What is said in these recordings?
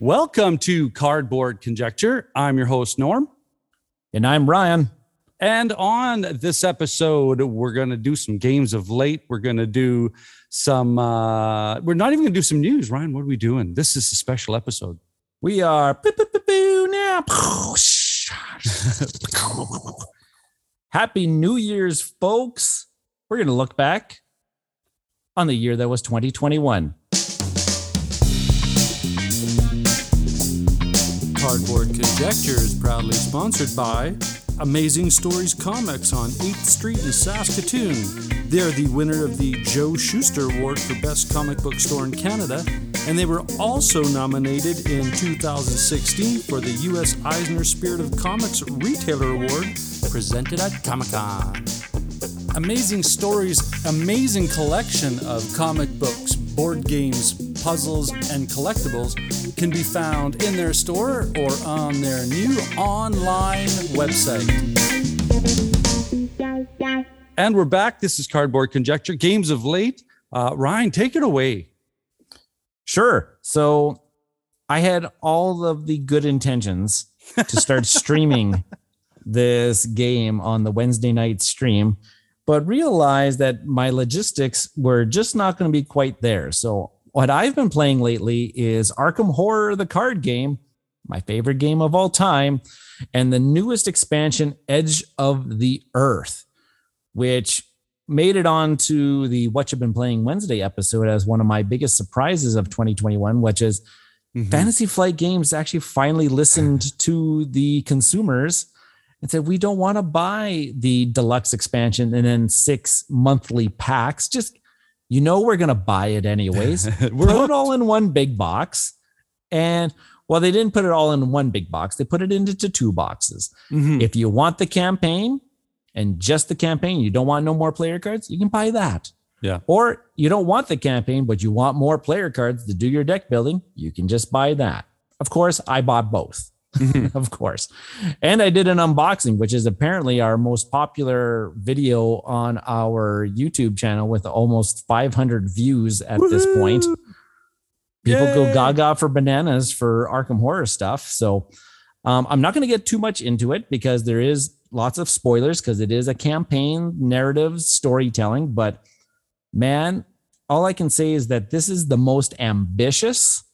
Welcome to Cardboard Conjecture. I'm your host, Norm. And I'm Ryan. And on this episode, we're going to do some games of late. We're going to do some, uh, we're not even going to do some news. Ryan, what are we doing? This is a special episode. We are now. Happy New Year's, folks. We're going to look back on the year that was 2021. Cardboard Conjecture is proudly sponsored by Amazing Stories Comics on 8th Street in Saskatoon. They're the winner of the Joe Shuster Award for Best Comic Book Store in Canada, and they were also nominated in 2016 for the U.S. Eisner Spirit of Comics Retailer Award presented at Comic Con. Amazing Stories' amazing collection of comic books, board games, puzzles, and collectibles can be found in their store or on their new online website. And we're back. This is Cardboard Conjecture, Games of Late. Uh, Ryan, take it away. Sure. So I had all of the good intentions to start streaming this game on the Wednesday night stream, but realized that my logistics were just not going to be quite there. So what I've been playing lately is Arkham Horror, the card game, my favorite game of all time, and the newest expansion, Edge of the Earth, which made it on to the What You've Been Playing Wednesday episode as one of my biggest surprises of 2021, which is mm-hmm. Fantasy Flight Games actually finally listened to the consumers and said, We don't want to buy the deluxe expansion and then six monthly packs. Just you know we're going to buy it anyways. we put it all in one big box. And well, they didn't put it all in one big box. They put it into two boxes. Mm-hmm. If you want the campaign and just the campaign, you don't want no more player cards, you can buy that. Yeah. Or you don't want the campaign, but you want more player cards to do your deck building, you can just buy that. Of course, I bought both. Mm-hmm. of course. And I did an unboxing, which is apparently our most popular video on our YouTube channel with almost 500 views at Woo-hoo! this point. People Yay! go gaga for bananas for Arkham Horror stuff. So um, I'm not going to get too much into it because there is lots of spoilers because it is a campaign narrative storytelling. But man, all I can say is that this is the most ambitious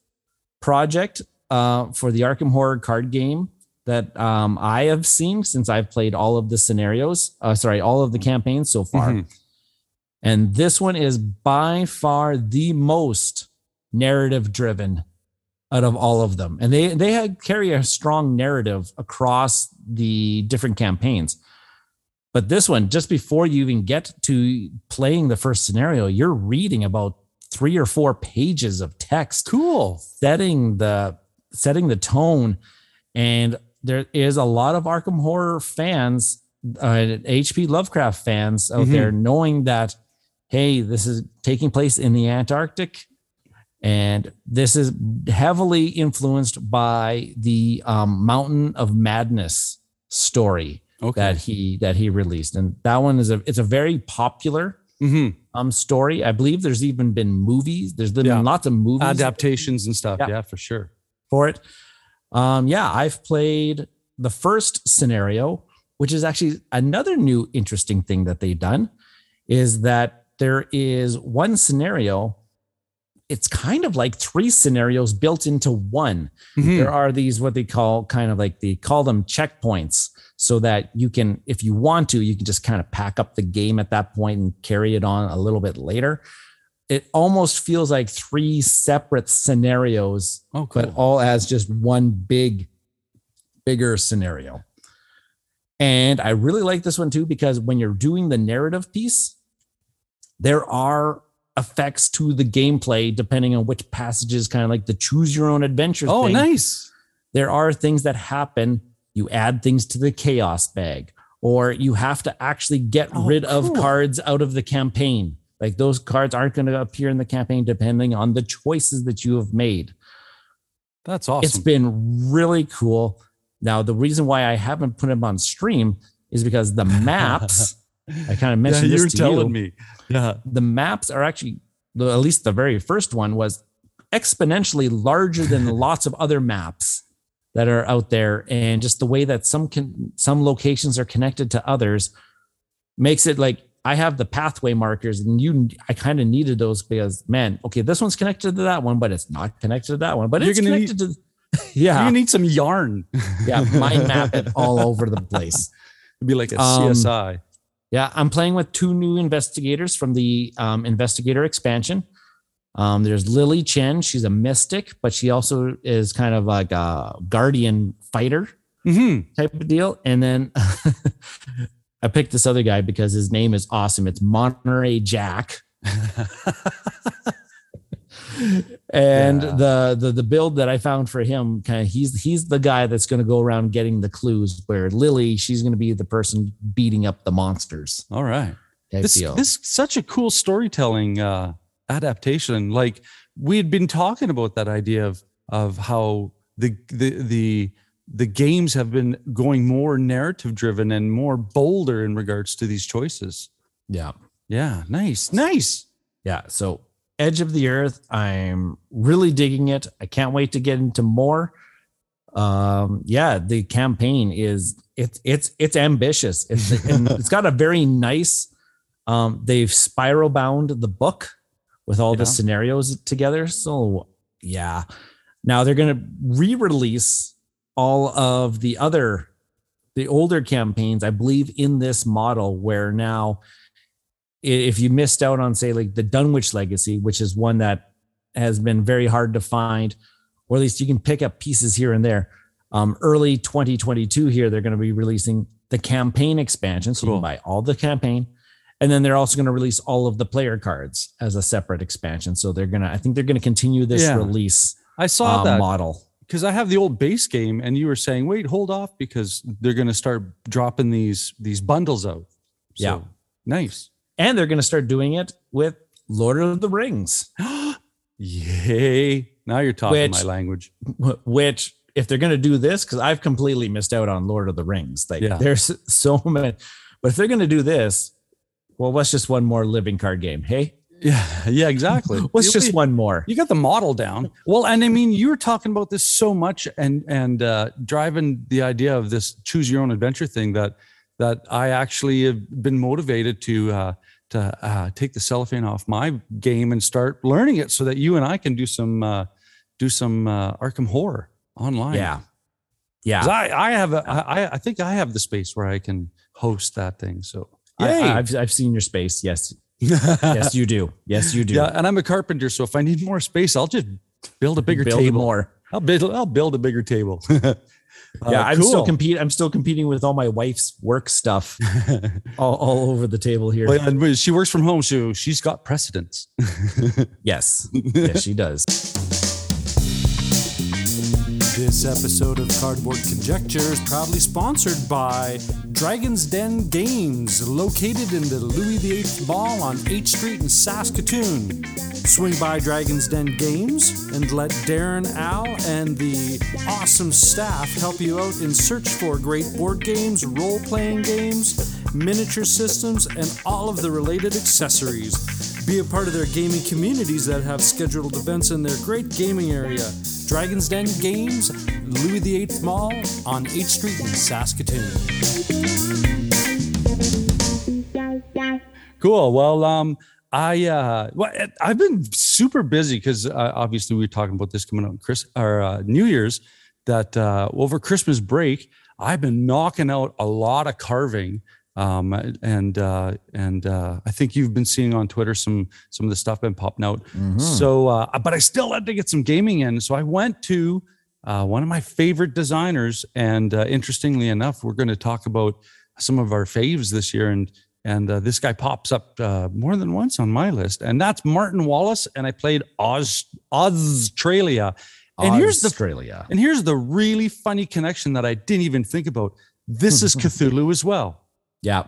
project uh, for the Arkham Horror card game that um, I have seen since I've played all of the scenarios. Uh, sorry, all of the campaigns so far. Mm-hmm. And this one is by far the most narrative driven out of all of them. And they they had, carry a strong narrative across the different campaigns. But this one, just before you even get to playing the first scenario, you're reading about three or four pages of text. Cool. Setting the setting the tone. And there is a lot of Arkham Horror fans, uh, HP Lovecraft fans out mm-hmm. there, knowing that, hey, this is taking place in the Antarctic. And this is heavily influenced by the um, Mountain of Madness story okay. that he that he released, and that one is a it's a very popular mm-hmm. um story. I believe there's even been movies. There's been yeah. lots of movies adaptations and stuff. Yeah, yeah for sure for it. Um, yeah, I've played the first scenario, which is actually another new interesting thing that they've done, is that there is one scenario. It's kind of like three scenarios built into one. Mm-hmm. There are these what they call kind of like they call them checkpoints, so that you can, if you want to, you can just kind of pack up the game at that point and carry it on a little bit later it almost feels like three separate scenarios, oh, cool. but all as just one big, bigger scenario. And I really like this one too because when you're doing the narrative piece, there are effects to the gameplay depending on which passages, kind of like the choose your own adventure. Oh, thing. nice. There are things that happen. You add things to the chaos bag, or you have to actually get Oh, rid of cards out of the campaign. Like those cards aren't going to appear in the campaign depending on the choices that you have made. That's awesome. It's been really cool. Now, the reason why I haven't put them on stream is because the maps, I kind of mentioned yeah, this you're to telling you. me. Yeah. The maps are actually, at least the very first one was exponentially larger than lots of other maps that are out there. And just the way that some can, some locations are connected to others makes it like I have the pathway markers and you, I kind of needed those because man, okay, this one's connected to that one, but it's not connected to that one, but You're it's connected to, yeah. You need some yarn. Yeah, mind map it all over the place. It'd be like a Um, CSI. Yeah, I'm playing with two new investigators from the um, investigator expansion. Um, there's Lily Chen. She's a mystic, but she also is kind of like a guardian fighter Mm-hmm. type of deal. And then I picked this other guy because his name is awesome. It's Monterey Jack. and Yeah. the, the the build that I found for him, kind of he's he's the guy that's going to go around getting the clues. Where Lily, she's going to be the person beating up the monsters. All right. This deal. this is such a cool storytelling uh, adaptation. Like we had been talking about that idea of of how the the the the games have been going more narrative driven and more bolder in regards to these choices. yeah, Yeah, nice, nice. yeah. So Edge of the Earth, I'm really digging it. I can't wait to get into more. Um, yeah, the campaign is it's it's it's ambitious. It's and it's got a very nice. Um, they've spiral bound the book with all the scenarios together. So yeah, now they're gonna re-release all of the other the older campaigns, I believe, in this model where now if you missed out on say like the Dunwich Legacy, which is one that has been very hard to find, or at least you can pick up pieces here and there. Um, early 2022 here, they're going to be releasing the campaign expansion, so you can buy all the campaign, and then they're also going to release all of the player cards as a separate expansion. So they're gonna, I think they're going to continue this Yeah. release I saw uh, that model. Because I have the old base game, and you were saying, "Wait, hold off," because they're going to start dropping these these bundles out. Yeah. nice. and they're going to start doing it with Lord of the Rings, Yay! Now you're talking Which- my language. which if they're going to do this, because I've completely missed out on Lord of the Rings. Like Yeah. there's so many, but if they're going to do this, well, what's just one more living card game? Hey, Yeah, yeah, exactly. what's just one more? You got the model down. Well, and I mean, you were talking about this so much and and uh, driving the idea of this choose your own adventure thing that that I actually have been motivated to uh, to uh, take the cellophane off my game and start learning it so that you and I can do some uh, do some uh, Arkham horror online. Yeah, yeah. I I have a, I I think I have the space where I can host that thing. So I, yay. I've I've seen your space. Yes, yes, you do. Yes, you do. Yeah, and I'm a carpenter, so if I need more space, I'll just build a bigger Build table. more. I'll build. I'll build a bigger table. yeah, Uh, I'm still cool. compete. I'm still competing with all my wife's work stuff all, all over the table here. Well, and she works from home, so she's got precedence. Yes, yes, she does. This episode of Cardboard Conjecture is proudly sponsored by Dragon's Den Games, located in the Louis VIII Mall on 8th Street in Saskatoon. Swing by Dragon's Den Games and let Darren, Al, and the awesome staff help you out in search for great board games, role playing games, miniature systems, and all of the related accessories. Be a part of their gaming communities that have scheduled events in their great gaming area. Dragon's Den Games, Louis VIII Mall on 8th Street in Saskatoon. Cool. Well, um, I uh, well, I've been super busy because uh, obviously we were talking about this coming on Chris or uh, New Year's. That uh, over Christmas break, I've been knocking out a lot of carving. Um, and uh, and uh, I think you've been seeing on Twitter some some of the stuff been popping out. Mhm. So, uh, but I still had to get some gaming in. So I went to uh, one of my favorite designers, and uh, interestingly enough, we're going to talk about some of our faves this year. And and uh, this guy pops up uh, more than once on my list, and that's Martin Wallace. And I played Oz Australia. And here's the Australia. and here's the really funny connection that I didn't even think about. This is Cthulhu as well. Yeah.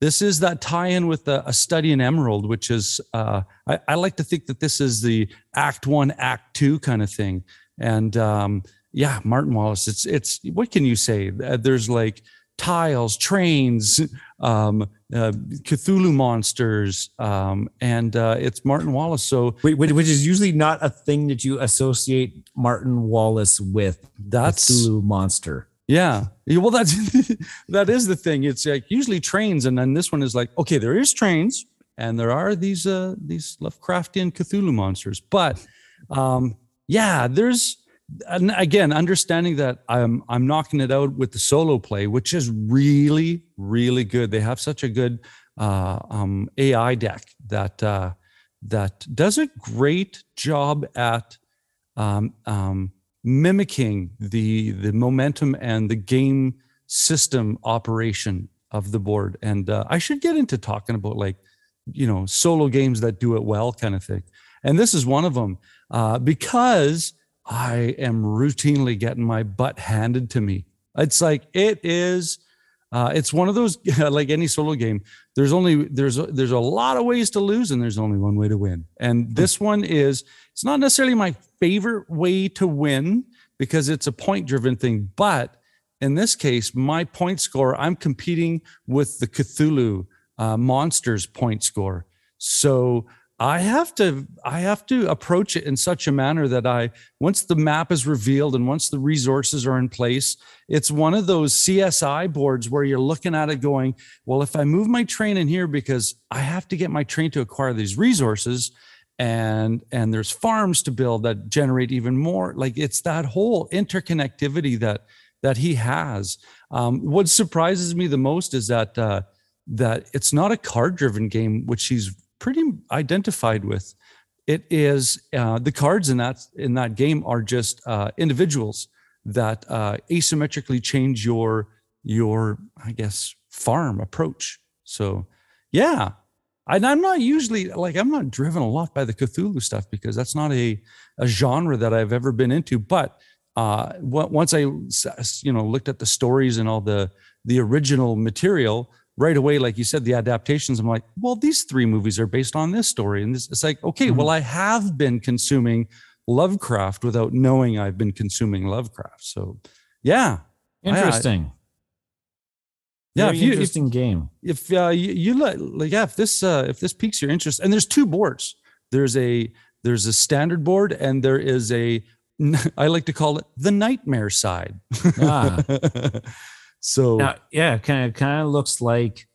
This is that tie-in with a, a study in Emerald, which is uh, I, I like to think that this is the Act One, Act Two kind of thing. And um, yeah, Martin Wallace. It's it's what can you say? Uh, There's like tiles, trains, um, uh, Cthulhu monsters, um, and uh, it's Martin Wallace. So Wait, which which is usually not a thing that you associate Martin Wallace with. that's Cthulhu monster. Yeah. Well, that's that is the thing. It's like usually trains, and then this one is like, okay, there is trains, and there are these uh these Lovecraftian Cthulhu monsters, but um yeah, there's and again understanding that I'm I'm knocking it out with the solo play, which is really really good. They have such a good uh, um, AI deck that uh, that does a great job at um, um, mimicking the the momentum and the game system operation of the board. And uh, I should get into talking about like you know solo games that do it well, kind of thing. And this is one of them uh, because I am routinely getting my butt handed to me. It's like it is. Uh, it's one of those like any solo game. There's only there's a, there's a lot of ways to lose, and there's only one way to win. And this one is it's not necessarily my favorite way to win because it's a point driven thing, but in this case, my point score, I'm competing with the Cthulhu uh, monsters point score. So I have to I have to approach it in such a manner that I once the map is revealed and once the resources are in place, it's one of those CSI boards where you're looking at it going, well, if I move my train in here because I have to get my train to acquire these resources and and there's farms to build that generate even more. Like it's that whole interconnectivity that that he has. Um, what surprises me the most is that uh, that it's not a card driven game which he's pretty identified with. It is uh, the cards in that in that game are just uh, individuals that uh, asymmetrically change your your i guess farm approach. So yeah and i'm not usually like i'm not driven a lot by the cthulhu stuff because that's not a, a genre that i've ever been into. But uh once I you know looked at the stories and all the the original material right away like you said the adaptations i'm like well these three movies are based on this story. And this it's like okay well i have been consuming lovecraft without knowing i've been consuming lovecraft. So yeah. I- I- Interesting. Yeah, Very if you- if- interesting game. if uh, you, you let like yeah if this uh, if this piques your interest and there's two boards there's a there's a standard board and there is a i like to call it the nightmare side Ah. so Now, yeah, kind of kind of looks like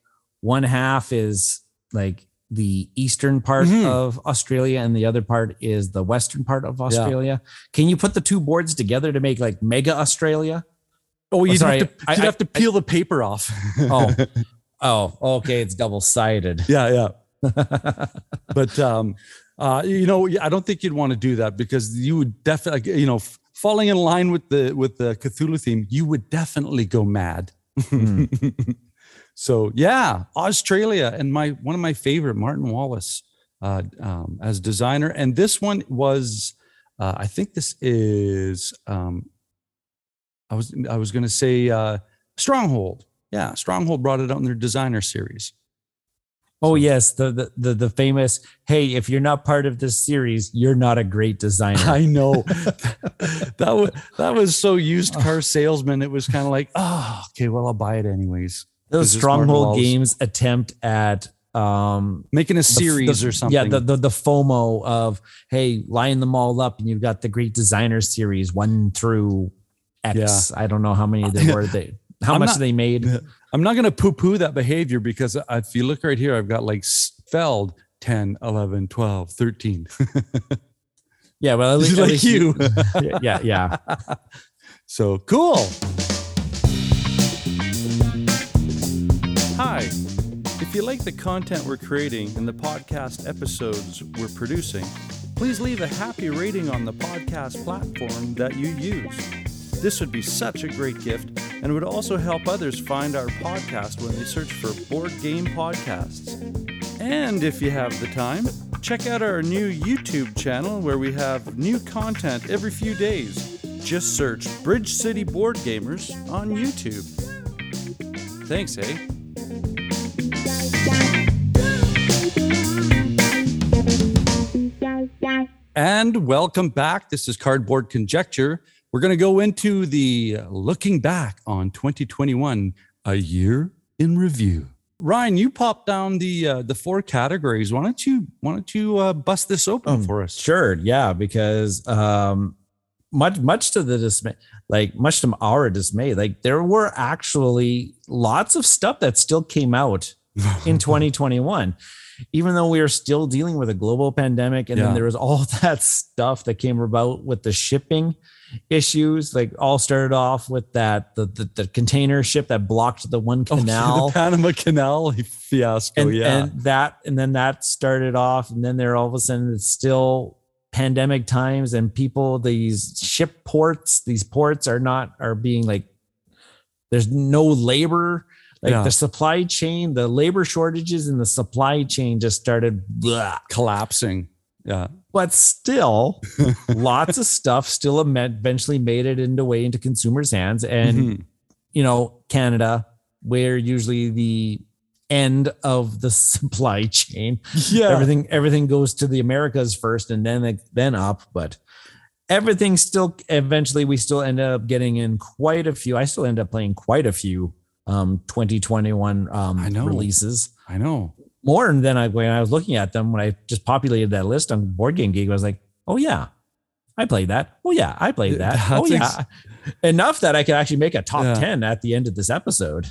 one half is like the eastern part Mhm. of Australia and the other part is the western part of Australia. Can you put the two boards together to make like mega Australia? Oh you'd, have, to, I- you'd I- have to peel the paper off Oh. Oh, okay, it's double-sided. yeah yeah but um uh you know i don't think you'd want to do that because you would definitely you know falling in line with the with the cthulhu theme you would definitely go mad Hmm. so yeah australia and my one of my favorite martin wallace uh um, as designer and this one was uh, i think this is um i was i was going to say uh stronghold yeah stronghold brought it out in their designer series Oh yes, the, the the the famous. Hey, if you're not part of this series, you're not a great designer. I know that was that was so used car salesman. It was kind of like, oh, okay, well, I'll buy it anyways. Those This is Martin stronghold games attempt at um Making a the- series the- or something. Yeah, the, the the FOMO of hey, line them all up, and you've got the great designer series one through X. I don't know how many there were. They how I'm much not- they made. I'm not going to poo poo that behavior because if you look right here, I've got like spelled 10, 11, 12, 13. Yeah, well, at least, at like least you. yeah, yeah. So cool. Hi. If you like the content we're creating and the podcast episodes we're producing, please leave a happy rating on the podcast platform that you use. This would be such a great gift and would also help others find our podcast when they search for Board Game Podcasts. And if you have the time, check out our new YouTube channel where we have new content every few days. Just search Bridge City Board Gamers on YouTube. Thanks, eh? And welcome back. This is Cardboard Conjecture. We're going to go into the uh, looking back on 2021, a year in review. Ryan, you popped down the uh, the four categories. Why don't you why don't you uh, bust this open Um, for us? Sure, yeah, because um, much much to the dismay, like much to our dismay, like there were actually lots of stuff that still came out in 2021 even though we are still dealing with a global pandemic and Yeah. then there was all that stuff that came about with the shipping issues like all started off with that the the, the container ship that blocked the one oh, canal the Panama Canal fiasco. and, yeah, and that and then that started off and then there all of a sudden it's still pandemic times and people these ship ports these ports are not are being like there's no labor like Yeah. the supply chain the labor shortages in the supply chain just started blah. collapsing. Yeah, but still lots of stuff still eventually made it into way into consumers hands and Mhm. you know, Canada, where usually the end of the supply chain, yeah. everything everything goes to the Americas first and then then up, but everything still eventually we still end up getting in quite a few. I still end up playing quite a few um 2021 um I know. releases. I know. More than I when I was looking at them when I just populated that list on Board Game Geek, I was like, oh yeah, I played that. Oh yeah, I played that. Oh yeah. ex- Enough that I could actually make a top Yeah. 10 at the end of this episode.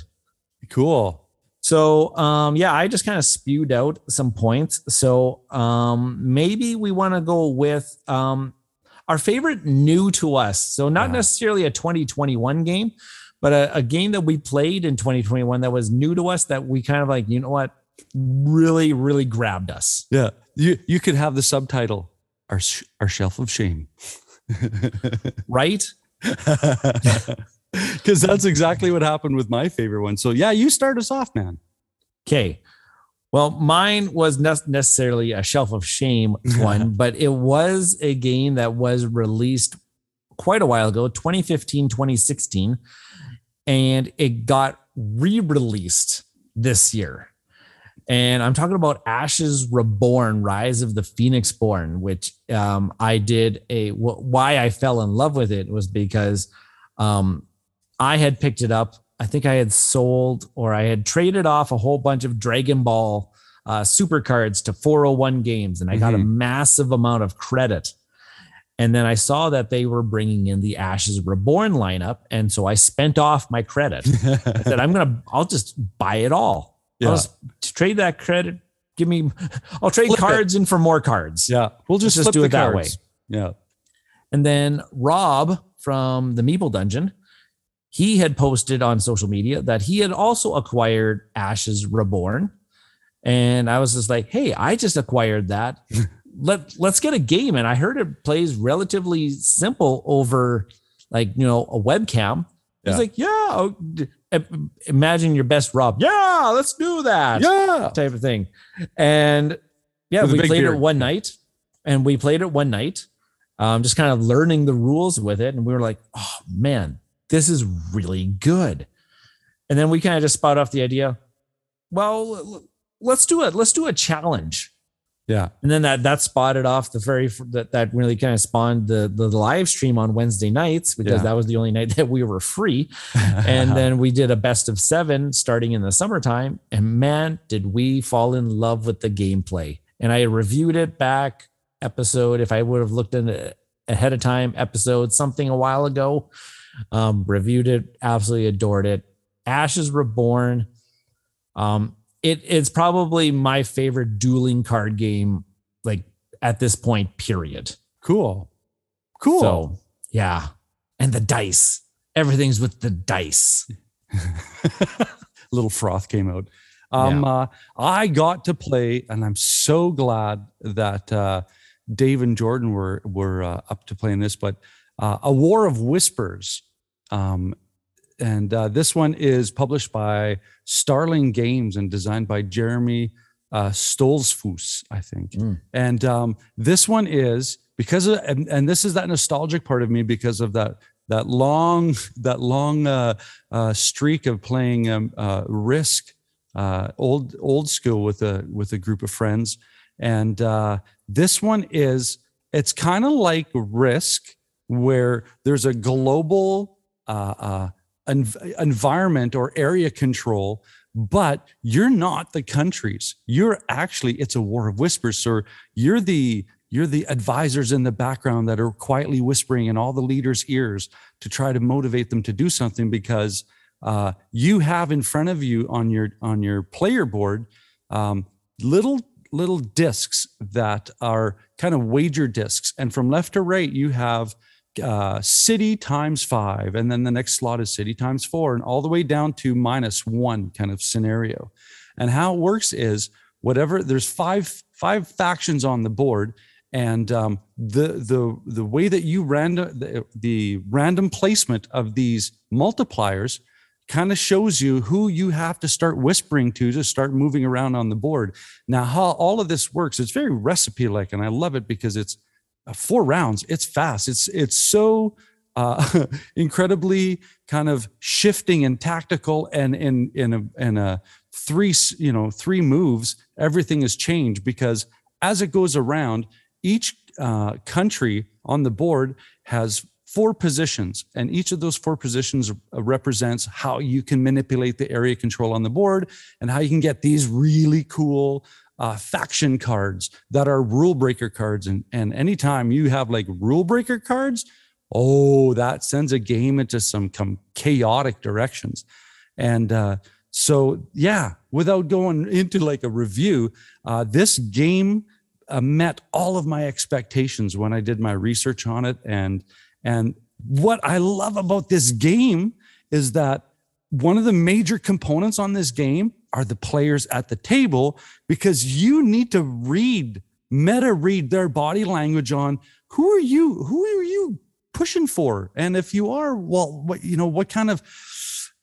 Cool. So um yeah, I just kind of spewed out some points. So um maybe we want to go with um our favorite new to us. So not Yeah. necessarily a 2021 game, but a, a game that we played in 2021 that was new to us that we kind of like, you know what, really, really grabbed us. Yeah, you you could have the subtitle "Our sh- Our Shelf of Shame," Right? because that's exactly what happened with my favorite one. So yeah, you start us off, man. Okay. Well, mine was not necessarily a shelf of shame one, but it was a game that was released quite a while ago, 2015, 2016, and it got re-released this year. And I'm talking about Ashes Reborn, Rise of the Phoenixborn, which um, I did a wh- why I fell in love with it was because um, I had picked it up. I think I had sold or I had traded off a whole bunch of Dragon Ball uh, super cards to 401 games, and I got a massive amount of credit. And then I saw that they were bringing in the Ashes Reborn lineup, and so I spent off my credit. I said, "I'm gonna, I'll just buy it all. Yeah. I'll just trade that credit. Give me, I'll trade Flip it. cards in for more cards." yeah, we'll just, just do it that way. Yeah, And then Rob from the Meeple Dungeon, he had posted on social media that he had also acquired Ashes Reborn. And I was just like, hey, I just acquired that. Let, let's get a game. And I heard it plays relatively simple over like, you know, a webcam. Yeah. He's like, yeah, imagine your best Rob. Yeah, let's do that yeah. type of thing. And yeah, we played beard. it one night and we played it one night, um, just kind of learning the rules with it. And we were like, oh man, this is really good. And then we kind of just spot off the idea, well, let's do it. Let's do a challenge. Yeah. And then that that spotted off the very that that really kind of spawned the the live stream on Wednesday nights because Yeah. that was the only night that we were free. And then we did a best of seven starting in the summertime and man did we fall in love with the gameplay. And i reviewed it back episode if i would have looked in it ahead of time episode something a while ago. Um reviewed it absolutely adored it. Ashes reborn um it it's probably my favorite dueling card game like at this point period cool. Cool. so yeah and the dice everything's with the dice little froth came out. Um, uh, I got to play, and I'm so glad that uh, Dave and Jordan were were uh, up to playing this. But uh, a War of Whispers. Um, and uh, this one is published by Starling Games and designed by Jeremy uh, Stoltzfus, I think. Mm. And um, this one is because of, and, and this is that nostalgic part of me because of that that long that long uh, uh, streak of playing um, uh, Risk uh, old old school with a with a group of friends, and uh, this one is it's kind of like Risk where there's a global uh, uh, environment or area control but you're not the countries. You're actually it's a war of whispers sir. You're the you're the advisors in the background that are quietly whispering in all the leaders ears to try to motivate them to do something because uh, you have in front of you on your on your player board um, little little discs that are kind of wager discs. And from left to right you have uh, city times five, and then the next slot is city times four, and all the way down to minus one kind of scenario. And how it works is whatever there's five five factions on the board, and um, the the the way that you random the, the random placement of these multipliers kind of shows you who you have to start whispering to to start moving around on the board. Now, how all of this works, it's very recipe like, and I love it because it's four rounds. It's fast. It's it's so uh, incredibly kind of shifting and tactical, and in in a in a three you know three moves, everything has changed because as it goes around, each uh, country on the board has four positions, and each of those four positions uh, represents how you can manipulate the area control on the board and how you can get these really cool uh, faction cards that are rule breaker cards. And, and anytime you have like rule breaker cards, oh, that sends a game into some, some chaotic directions. And uh, so, yeah, without going into like a review, uh, this game uh, met all of my expectations when I did my research on it. And and what I love about this game is that one of the major components on this game are the players at the table because you need to read, meta read their body language on who are you, who are you pushing for? And if you are, well, what, you know, what kind of,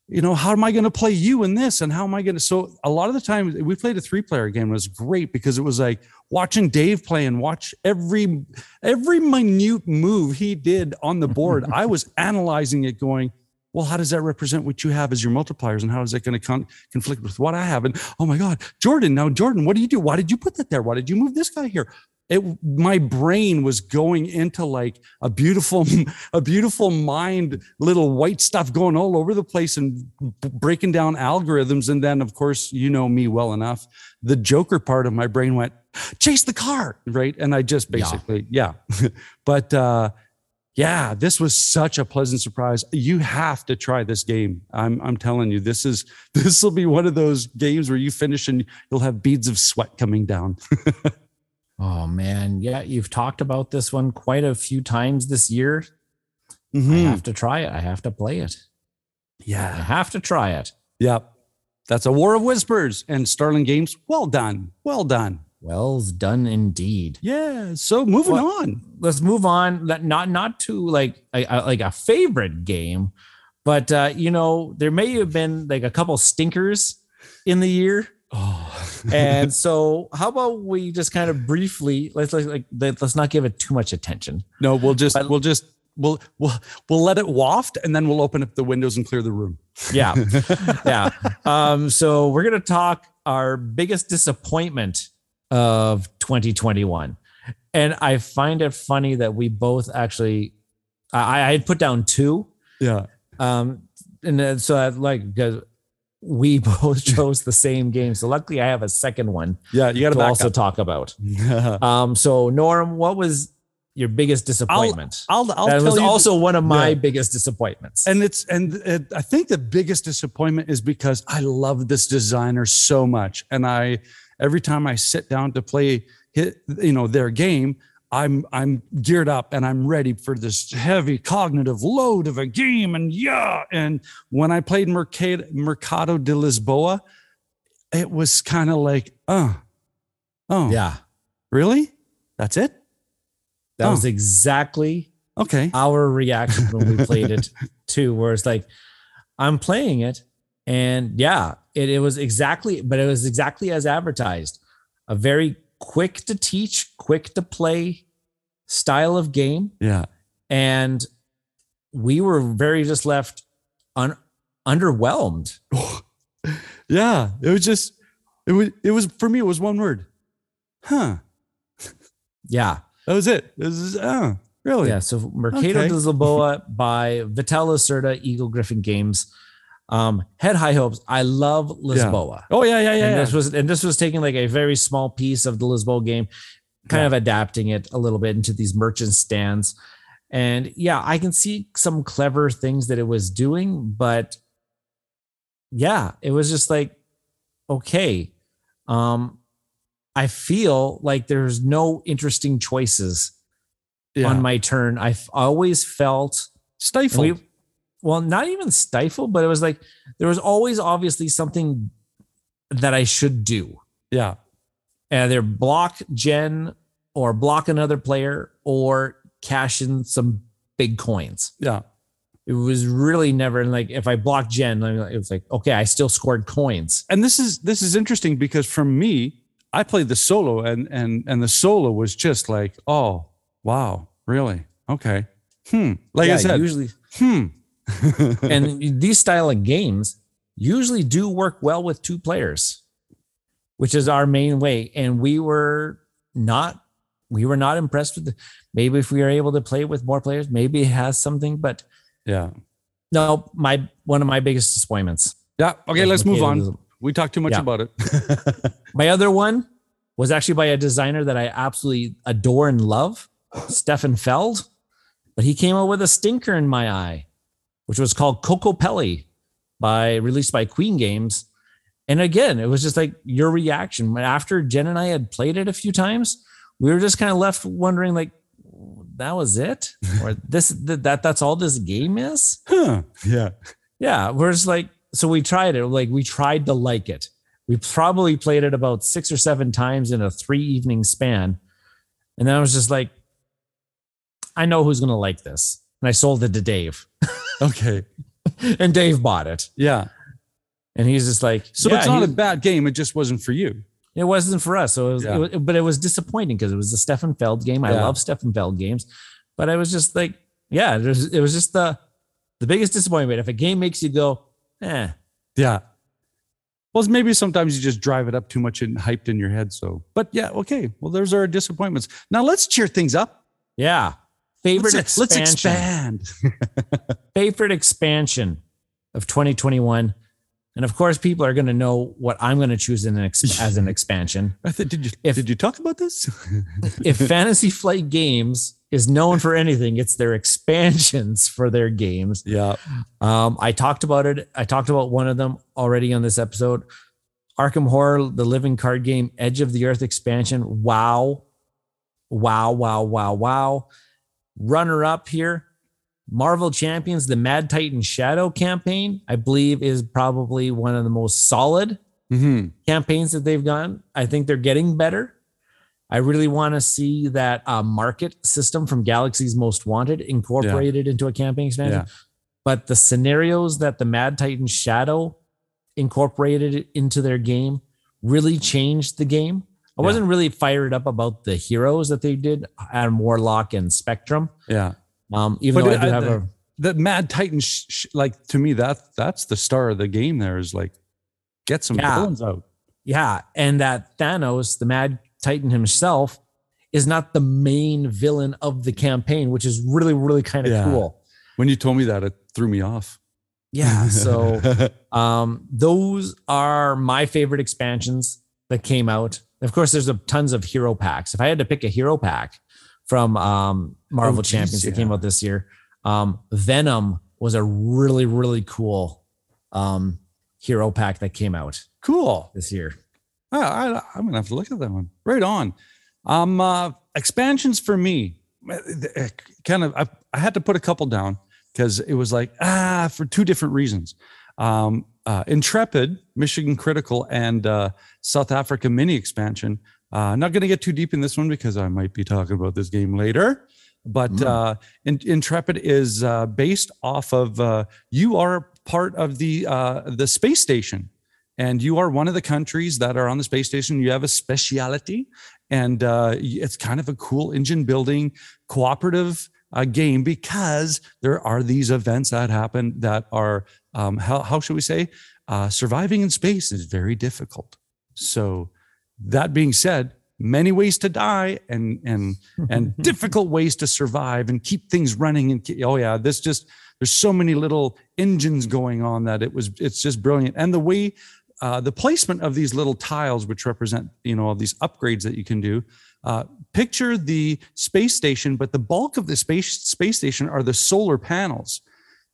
you know, how am I going to play you in this? And how am I going to? So a lot of the time we played a three player game. It was great because it was like watching Dave play and watch every, every minute move he did on the board. I was analyzing it going, well, how does that represent what you have as your multipliers and how is that going to con- conflict with what I have? And oh my God, Jordan, now Jordan, what do you do? Why did you put that there? Why did you move this guy here? It, my brain was going into like a beautiful, a beautiful mind, little white stuff going all over the place and breaking down algorithms. And then, of course, you know me well enough. The Joker part of my brain went, chase the car, right? And I just basically, yeah. yeah. but uh, yeah, this was such a pleasant surprise. You have to try this game. I'm I'm telling you, this is this will be one of those games where you finish and you'll have beads of sweat coming down. oh man, yeah, you've talked about this one quite a few times this year. Mm-hmm. I have to try it. I have to play it. Yeah, I have to try it. Yep. That's a War of Whispers and Starling Games. Well done. Well done. Well's done indeed. Yeah. So moving well, on. Let's move on. That not not to like a, a, like a favorite game, but uh, you know there may have been like a couple stinkers in the year. Oh. and so how about we just kind of briefly let's like let's not give it too much attention. No, we'll just but, we'll just we'll we'll we'll let it waft and then we'll open up the windows and clear the room. Yeah. yeah. Um so we're going to talk our biggest disappointment of 2021. And I find it funny that we both actually, I, I had put down two. Yeah. Um, and then, so I like, because we both chose the same game. So luckily I have a second one. Yeah. You got to also up. talk about. um, so Norm, what was your biggest disappointment? I'll, I'll, I'll that was also the, one of my yeah. biggest disappointments. And it's and it, I think the biggest disappointment is because I love this designer so much, and I every time I sit down to play hit, you know, their game, I'm I'm geared up and I'm ready for this heavy cognitive load of a game. And yeah, and when I played Mercado, Mercado de Lisboa, it was kind of like, uh, oh, yeah, really? That's it. That oh. was exactly okay our reaction when we played it too. Where it's like, I'm playing it, and yeah, it, it was exactly, but it was exactly as advertised. A very quick to teach, quick to play style of game, Yeah. and we were very just left un, underwhelmed. Yeah. It was just, it was, it was, for me, it was one word. Huh. Yeah, That was it. It was, uh, really? yeah. So Mercado Okay. de Lisboa by Vital Lacerda, Eagle-Gryphon Games. Um, had high hopes. I love Lisboa. Oh, yeah, yeah, yeah. and yeah. this was and this was taking like a very small piece of the Lisboa game, kind Yeah. of adapting it a little bit into these merchant stands. And yeah, I can see some clever things that it was doing, but yeah, it was just like okay. Um I feel like there's no interesting choices yeah. on my turn. I've always felt stifled. we, well, not even stifle, but it was like there was always obviously something that I should do. yeah. Either block Jen or block another player or cash in some big coins. Yeah. It was really never like if I blocked Jen, it was like, okay, I still scored coins. and this is this is interesting because for me i played the solo and and and the solo was just like oh wow really okay hmm like i said usually hmm and these style of games usually do work well with two players which is our main way. And we were not we were not impressed with the, maybe if we are able to play with more players maybe it has something but yeah. no my one of my biggest disappointments. Yeah okay let's move on. we talked too much Yeah. about it. My other one was actually by a designer that i absolutely adore and love stefan feld but he came out with a stinker in my eye which was called Kokopelli by released by queen games and again it was just like your reaction after jen and i had played it a few times we were just kind of left wondering like that was it or this that, that that's all this game is huh yeah yeah, we're just like, so we tried it. Like we tried to like it. We probably played it about six or seven times in a three evening span. And then I was just like, I know who's gonna like this. And I sold it to Dave. okay and Dave bought it. yeah And he's just like, so yeah, it's not a bad game it just wasn't for you it wasn't for us. So it was, Yeah. it was but it was disappointing because it was the Stefan Feld game. I Yeah. love Stefan Feld games, but I was just like, yeah, it was, it was just the the biggest disappointment. If a game makes you go, eh, yeah well maybe sometimes you just drive it up too much and hyped in your head so but yeah okay well there's our disappointments now let's cheer things up yeah. Favorite let's, let's expansion. expand. Favorite expansion of 2021 and of course people are going to know what i'm going to choose in an ex- as an expansion. I th- did you If- did you talk about this? if fantasy flight games is known for anything it's their expansions for their games. Yeah. um, i talked about it i talked about one of them already on this episode. Arkham horror the living card game edge of the earth expansion. Wow. Wow wow wow wow runner up here Marvel Champions, the Mad Titan Shadow campaign, I believe is probably one of the most solid Mm-hmm. campaigns that they've gone. I think they're getting better. I really want to see that uh, market system from Galaxy's Most Wanted incorporated into a campaign expansion. Yeah. But the scenarios that the Mad Titan Shadow incorporated into their game really changed the game. I Yeah. wasn't really fired up about the heroes that they did, Adam Warlock and Spectrum. Yeah. Um, even But though I do have the- a The Mad Titan, sh- sh- like to me, that that's the star of the game. There is like, get some Yeah. villains out. Yeah, and that Thanos, the Mad Titan himself, is not the main villain of the campaign, which is really, really kind of Yeah. cool. When you told me that, it threw me off. Yeah. So um, those are my favorite expansions that came out. Of course, there's a tons of hero packs. If I had to pick a hero pack from um, Marvel Oh, geez, Champions that came out this year, um, Venom was a really, really cool um, hero pack that came out cool. this year. Oh, I, I'm gonna have to look at that one. Right on. Um, uh, expansions for me, kind of. I, I had to put a couple down because it was like ah for two different reasons. Um, uh, Intrepid, Michigan Critical, and uh, South Africa mini expansion. Uh, not going to get too deep in this one because I might be talking about this game later. But Mm. uh, In- Intrepid is uh, based off of uh, you are part of the uh, the space station, and you are one of the countries that are on the space station. You have a speciality, and uh, it's kind of a cool engine building cooperative uh, game because there are these events that happen that are um, how how should we say? Uh, surviving in space is very difficult. So that being said, many ways to die and and and difficult ways to survive and keep things running and oh yeah this just there's so many little engines going on that it was it's just brilliant. And the way uh, the placement of these little tiles which represent you know all these upgrades that you can do uh, picture the space station but the bulk of the space space station are the solar panels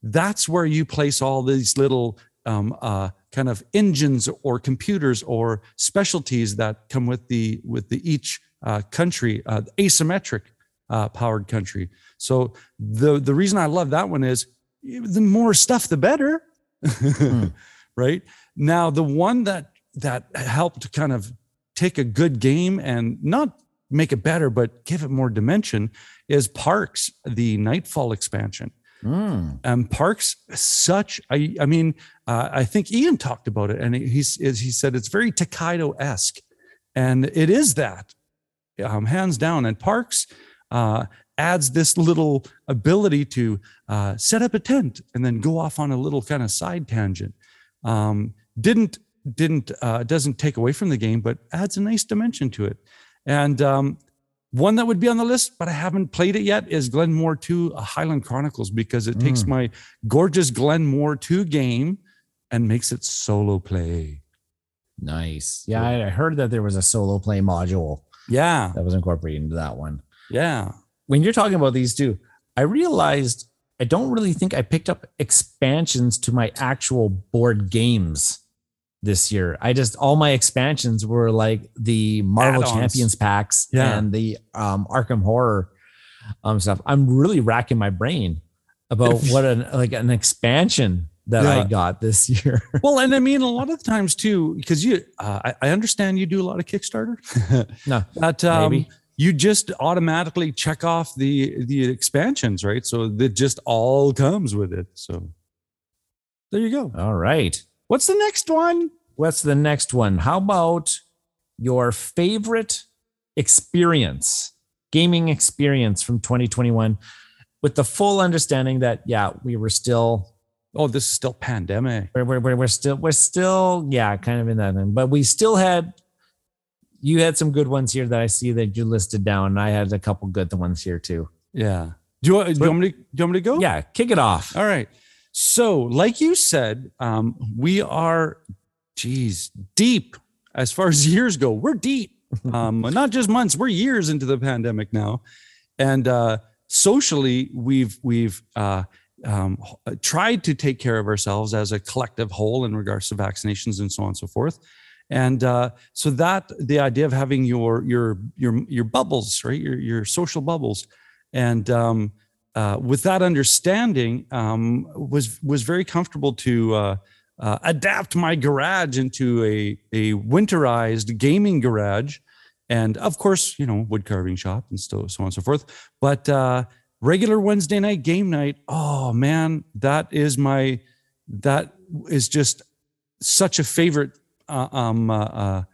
that's where you place all these little um, uh, kind of engines or computers or specialties that come with the with the each uh, country uh, asymmetric uh, powered country. So the the reason i love that one is the more stuff the better. Mm. right? Now the one that that helped kind of take a good game and not make it better but give it more dimension is parks the nightfall expansion Mm. And Parks, such I, I mean, uh, I think Ian talked about it, and he's he said it's very Tokaido esque, and it is that, um, hands down. And Parks uh, adds this little ability to uh, set up a tent and then go off on a little kind of side tangent. Um, didn't didn't uh, doesn't take away from the game, but adds a nice dimension to it. And um, one that would be on the list, but I haven't played it yet, is Glenmore 2 Highland Chronicles because it mm. takes my gorgeous Glenmore 2 game and makes it solo play. Nice. Yeah, I heard that there was a solo play module. Yeah. That was incorporated into that one. Yeah. When you're talking about these two, I realized I don't really think I picked up expansions to my actual board games this year. I just all my expansions were like the Marvel Add-ons. Champions packs yeah. and the um, Arkham Horror um, stuff. I'm really racking my brain about what an like an expansion that yeah. I got this year. well, and I mean a lot of the times too, because you, uh, I, I, understand you do a lot of Kickstarter. no, but um, maybe. you just automatically check off the the expansions, right? So that just all comes with it. So there you go. All right. What's the next one? What's the next one? How about your favorite experience, gaming experience from 2021 with the full understanding that, yeah, we were still. Oh, this is still pandemic. We're, we're, we're still, we're still, yeah, kind of in that thing. But we still had, you had some good ones here that I see that you listed down. And I had a couple good ones here too. Yeah. Do you, do you, want, me to, do you want me to go? Yeah, kick it off. All right. So, like you said, um, we are, geez, deep as far as years go. We're deep, um, not just months. We're years into the pandemic now, and uh, socially, we've we've uh, um, tried to take care of ourselves as a collective whole in regards to vaccinations and so on and so forth. And uh, so that the idea of having your your your your bubbles, right, your your social bubbles, and um, uh, with that understanding, um, was was very comfortable to uh, uh, adapt my garage into a a winterized gaming garage, and of course, you know, wood carving shop and so so on and so forth. But uh, regular Wednesday night game night, oh man, that is my that is just such a favorite uh, um, uh,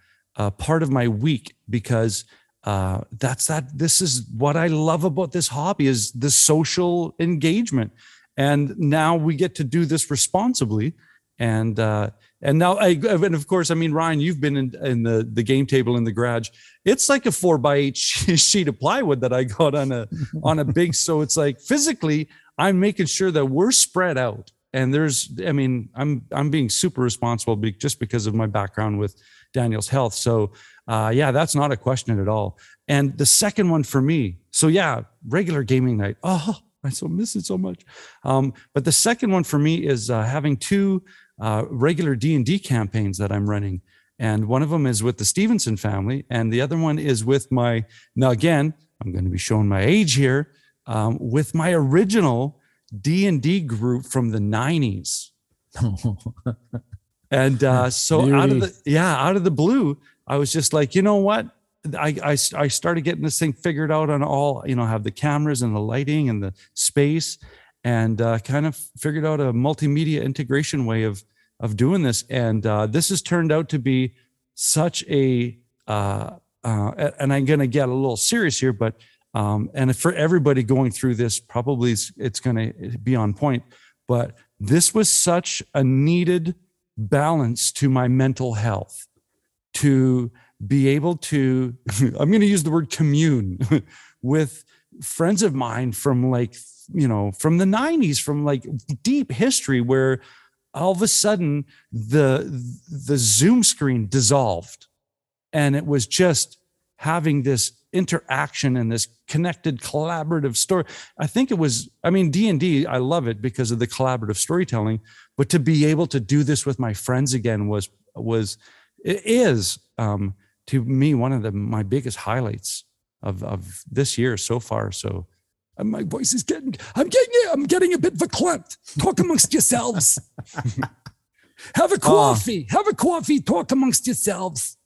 part of my week because uh, that's that this is what i love about this hobby is the social engagement. And now we get to do this responsibly. And uh, and now I, and of course i mean ryan you've been in, in the the game table in the garage. It's like a four by eight sheet of plywood that i got on a on a big so it's like physically i'm making sure that we're spread out. And there's i mean i'm i'm being super responsible just because of my background with daniel's health. So uh, yeah, that's not a question at all. And the second one for me, so yeah, regular gaming night. Oh, I so miss it so much. Um, but the second one for me is uh, having two uh, regular D and D campaigns that I'm running, and one of them is with the Stevenson family, and the other one is with my. Now again, I'm going to be showing my age here. Um, with my original D and D group from the '90s. and uh, so out of the yeah out of the blue I was just like, you know what? I, I, I started getting this thing figured out on all, you know, have the cameras and the lighting and the space. and uh, kind of figured out a multimedia integration way of of doing this. And uh, this has turned out to be such a uh, uh, and I'm going to get a little serious here, but um, and for everybody going through this, probably it's, it's going to be on point. But this was such a needed balance to my mental health to be able to i'm going to use the word commune with friends of mine from like you know from the 90s from like deep history where all of a sudden the the zoom screen dissolved and it was just having this interaction and this connected collaborative story. I think it was i mean d&d i love it because of the collaborative storytelling but to be able to do this with my friends again was was it is um, to me one of the my biggest highlights of of this year so far so and my voice is getting i'm getting i'm getting a bit verklempt talk amongst yourselves have a coffee have a coffee talk amongst yourselves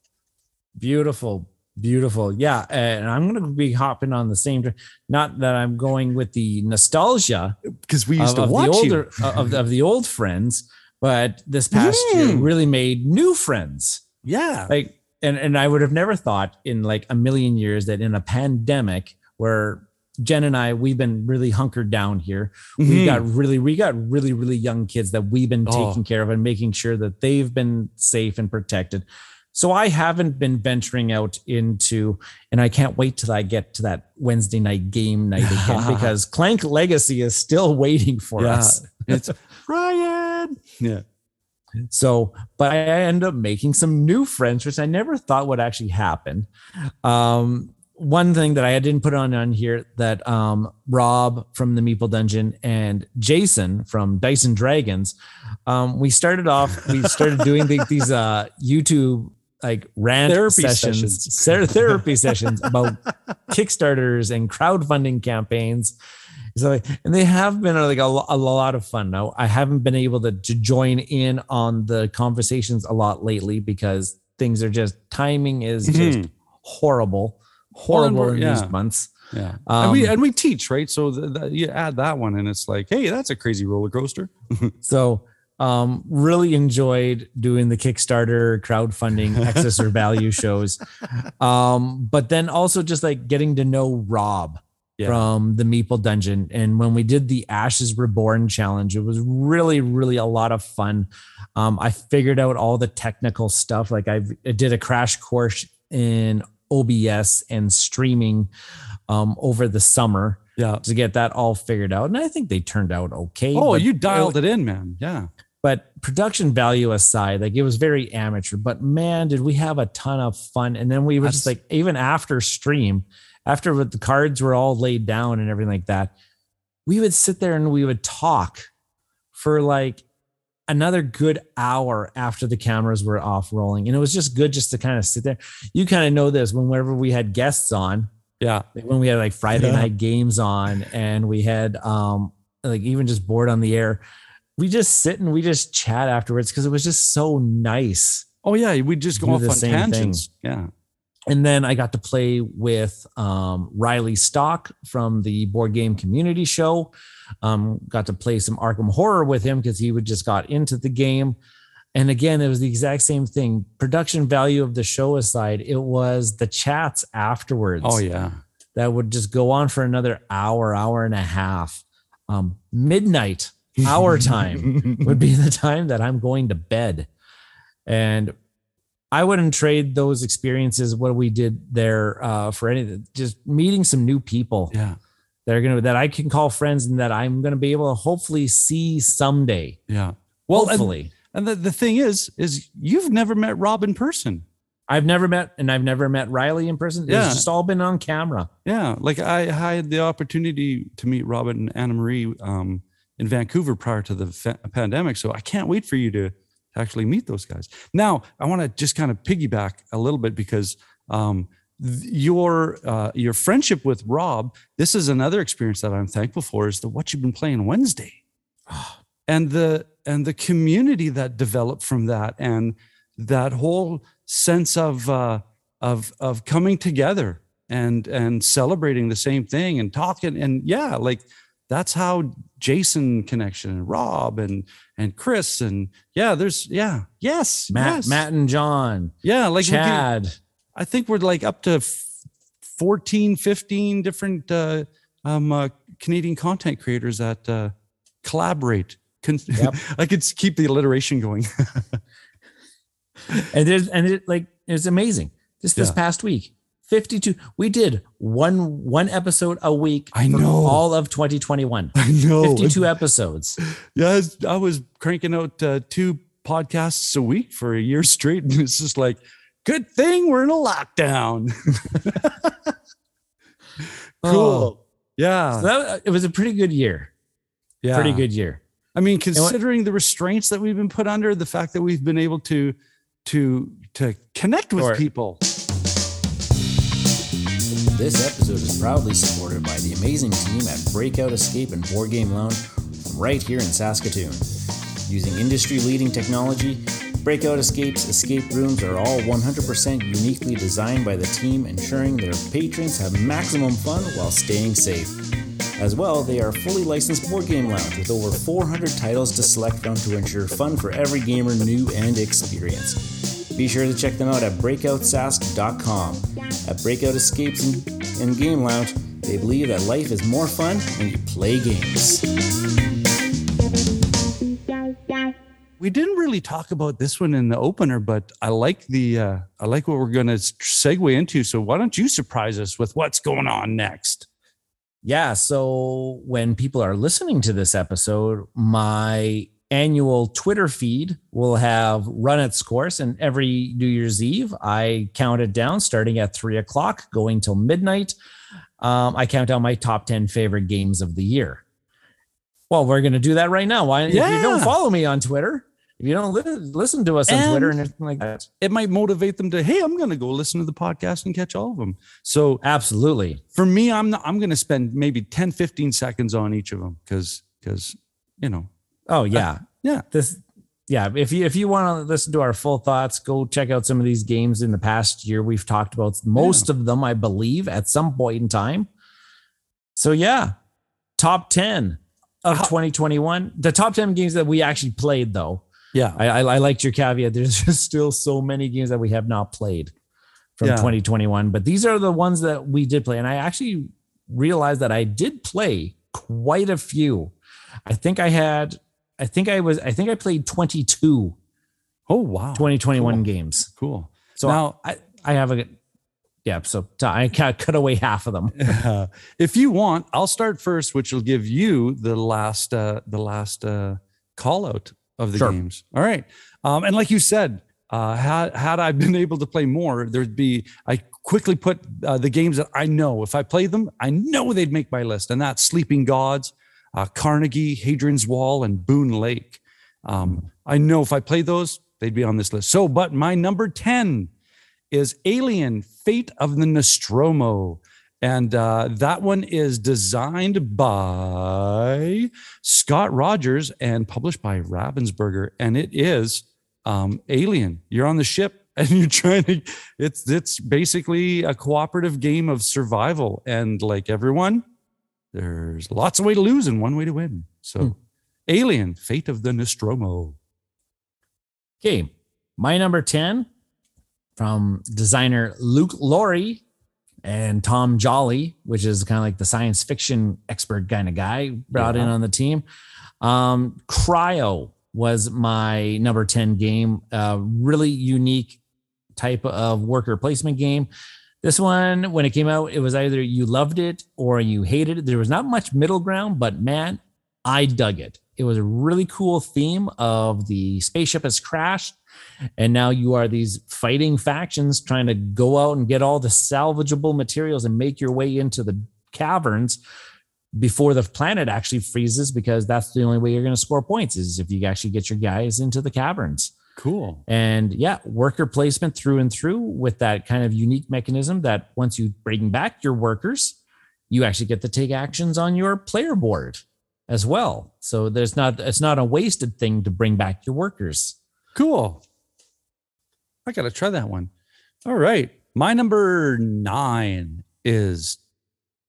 Beautiful, beautiful. Yeah, and I'm going to be hopping on the same. Not that I'm going with the nostalgia because we used of, to of watch the you. older of, the- of the old friends, but this past year Mm. really made new friends. Yeah Like, and and I would have never thought in like a million years that in a pandemic where Jen and I we've been really hunkered down here. We Mhm. got really we got really really young kids that we've been Oh. taking care of and making sure that they've been safe and protected. So I haven't been venturing out into, and I can't wait till I get to that Wednesday night game night again because Clank Legacy is still waiting for Yeah. us. it's Ryan. Yeah. So, but I end up making some new friends, which I never thought would actually happen. Um, one thing that I didn't put on on here that um, Rob from the Meeple Dungeon and Jason from Dyson Dragons, um, we started off. We started doing the, these uh, YouTube like rant Therapy sessions, sessions. therapy sessions about Kickstarters and crowdfunding campaigns. So, and they have been like a, a lot of fun. Now, I haven't been able to, to join in on the conversations a lot lately because things are just timing is just Mhm. horrible, horrible we're- in yeah. these months. Yeah. and we Um, and we teach, right? So the, the, you add that one and it's like, hey, that's a crazy roller coaster. So, um, really enjoyed doing the Kickstarter crowdfunding excess or value shows. Um, but then also just like getting to know Rob Yeah. from the Meeple Dungeon. And when we did the Ashes Reborn challenge, it was really, really a lot of fun. Um, I figured out all the technical stuff. Like I've, I did a crash course in OBS and streaming um, over the summer Yeah. to get that all figured out. And I think they turned out okay. Oh, you dialed it in, man. Yeah. but production value aside, like it was very amateur, but man, did we have a ton of fun. And then we were just like, even after stream, after the cards were all laid down and everything like that, we would sit there and we would talk for like another good hour after the cameras were off rolling. And it was just good just to kind of sit there. You kind of know this whenever we had guests on, Yeah. like when we had like Friday Yeah. night games on and we had um like even just bored on the air, we just sit and we just chat afterwards because it was just so nice. Oh yeah. We just go off on tangents. Yeah. And then I got to play with um, Riley Stock from the board game community show. Um, got to play some Arkham Horror with him because he would just got into the game. And again, it was the exact same thing. Production value of the show aside, it was the chats afterwards Oh yeah. that would just go on for another hour, hour and a half. Um, midnight, our time would be the time that I'm going to bed. And I wouldn't trade those experiences, what we did there, uh, for anything. Just meeting some new people Yeah. that are gonna that I can call friends and that I'm gonna be able to hopefully see someday. Yeah. Well, and, hopefully. and the, the thing is, is you've never met Rob in person. I've never met and I've never met Riley in person. Yeah. It's just all been on camera. Yeah, like I, I had the opportunity to meet Robin and Anna Marie um, in Vancouver prior to the fa- pandemic, so I can't wait for you to actually meet those guys. Now, I want to just kind of piggyback a little bit because um, your uh, your friendship with Rob, this is another experience that I'm thankful for. Is the what you've been playing Wednesday, and the and the community that developed from that, and that whole sense of uh, of of coming together and and celebrating the same thing and talking and yeah like that's how Jason connection and Rob and and Chris and yeah, there's yeah, yes, Matt, yes. Matt and John, yeah, like Chad. I think we're like up to f- 14, 15 different uh, um, uh, Canadian content creators that uh, collaborate. Con- Yep. I could keep the alliteration going. and there's and it like it's amazing. Just this Yeah. past week, 52. We did one one episode a week. I for know. all of 2021. I know. 52 episodes. Yeah, I was, cranking out uh, two podcasts a week for a year straight, and it's just like, good thing we're in a lockdown. cool. Oh. Yeah. So that, it was a pretty good year. yeah. Pretty good year. I mean, what- considering the restraints that we've been put under, the fact that we've been able to to to connect with people. This episode is proudly supported by the amazing team at Breakout Escape and Board Game Lounge from right here in Saskatoon. Using industry leading technology, Breakout Escape's escape rooms are all 100% uniquely designed by the team, ensuring their patrons have maximum fun while staying safe. As well, they are a fully licensed board game lounge with over 400 titles to select from to ensure fun for every gamer, new and experienced. Be sure to check them out at breakoutsask.com. At Breakout Escapes and, and Game Lounge, they believe that life is more fun when you play games. We didn't really talk about this one in the opener, but I like the uh, I like what we're going to segue into. So why don't you surprise us with what's going on next? Yeah. So when people are listening to this episode, my annual Twitter feed will have run its course. And every New Year's Eve, I count it down starting at three o'clock, going till midnight. Um, I count down my top 10 favorite games of the year. Well, we're going to do that right now. Why? If you don't Yeah. follow me on Twitter, if you don't li- listen to us on And- Twitter and everything like that, It might motivate them to, hey, I'm going to go listen to the podcast and catch all of them. So absolutely. for me, I'm not, I'm going to spend maybe 10, 15 seconds on each of them because because you know Oh uh, yeah, yeah. This, yeah. If you if you want to listen to our full thoughts, go check out some of these games in the past year. We've talked about most of them, I believe, at some point in time. So yeah, top ten of 2021. The top ten games that we actually played, though. yeah I, I, I liked your caveat. There's just still so many games that we have not played from Yeah. 2021, but these are the ones that we did play. And I actually realized that I did play quite a few. I think I had, I think I was, I think I played 22 oh wow 2021 Cool. games. cool So Now- I, I have a, yeah. So I cut away half of them. Uh, if you want, I'll start first, which will give you the last uh, the last uh, call out of the Sure. games. All right, um, and like you said, uh, had had I been able to play more, there'd be I quickly put uh, the games that I know if I played them, I know they'd make my list, and that's Sleeping Gods, uh, Carnegie, Hadrian's Wall, and Boone Lake. Um, I know if I played those, they'd be on this list. So, but my number ten is Alien Fate of the Nostromo. And uh, that one is designed by Scott Rogers and published by Ravensburger. And it is um, Alien. You're on the ship and you're trying to. It's it's basically a cooperative game of survival. And like everyone, there's lots of way to lose and one way to win. So, Hmm. Alien Fate of the Nostromo. Okay, my number 10 from designer Luke Laurie and Tom Jolly, which is kind of like the science fiction expert kind of guy brought in on the team. Um, Cryo was my number 10 game, uh, really unique type of worker placement game. This one, when it came out, it was either you loved it or you hated it. There was not much middle ground, but man, I dug it. It was a really cool theme of the spaceship has crashed, and now you are these fighting factions trying to go out and get all the salvageable materials and make your way into the caverns before the planet actually freezes, because that's the only way you're going to score points is if you actually get your guys into the caverns. Cool. And yeah, worker placement through and through with that kind of unique mechanism that once you bring back your workers, you actually get to take actions on your player board as well. So there's not it's not a wasted thing to bring back your workers. Cool. I got to try that one. All right. My number nine is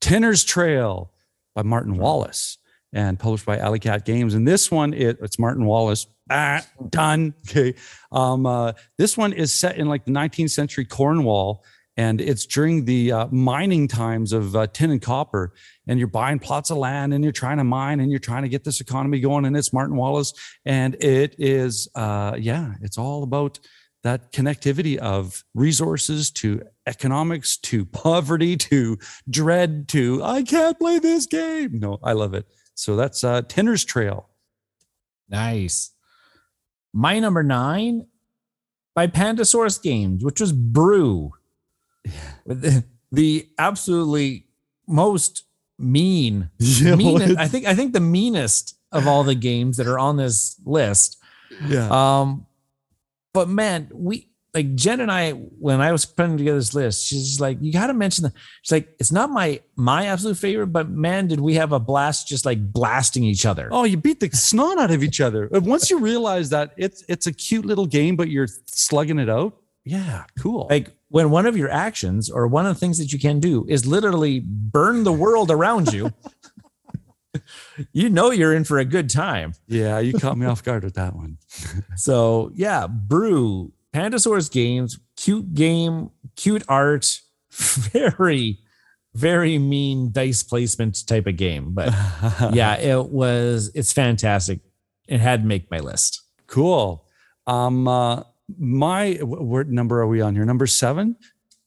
Tinner's Trail by Martin hmm. Wallace. And published by Alley Cat Games. And this one, it, it's Martin Wallace. Ah, done. Okay. Um, uh, this one is set in like the 19th century Cornwall, and it's during the uh, mining times of uh, tin and copper. And you're buying plots of land, and you're trying to mine, and you're trying to get this economy going. And it's Martin Wallace, and it is, uh, yeah, it's all about that connectivity of resources to economics to poverty to dread to I can't play this game. No, I love it. So that's uh Tinner's Trail. Nice. My number nine by Pandasaurus Games, which was Brew. The, the absolutely most mean, Yeah, mean I think I think the meanest of all the games that are on this list. yeah. Um, but man, we like Jen and I when I was putting together this list. She's like, you got to mention the. She's like, it's not my my absolute favorite, but man, did we have a blast just like blasting each other. Oh, you beat the snot out of each other. Once you realize that it's it's a cute little game, but you're slugging it out. Yeah, cool. Like when one of your actions or one of the things that you can do is literally burn the world around you. you know you're in for a good time. yeah, you caught me off guard with that one. So yeah, Brew, Pandasaurus Games, cute game, cute art, very, very mean dice placement type of game. But yeah, it was it's fantastic. It had to make my list. cool. Um, uh, my wh- what number are we on here? Number seven.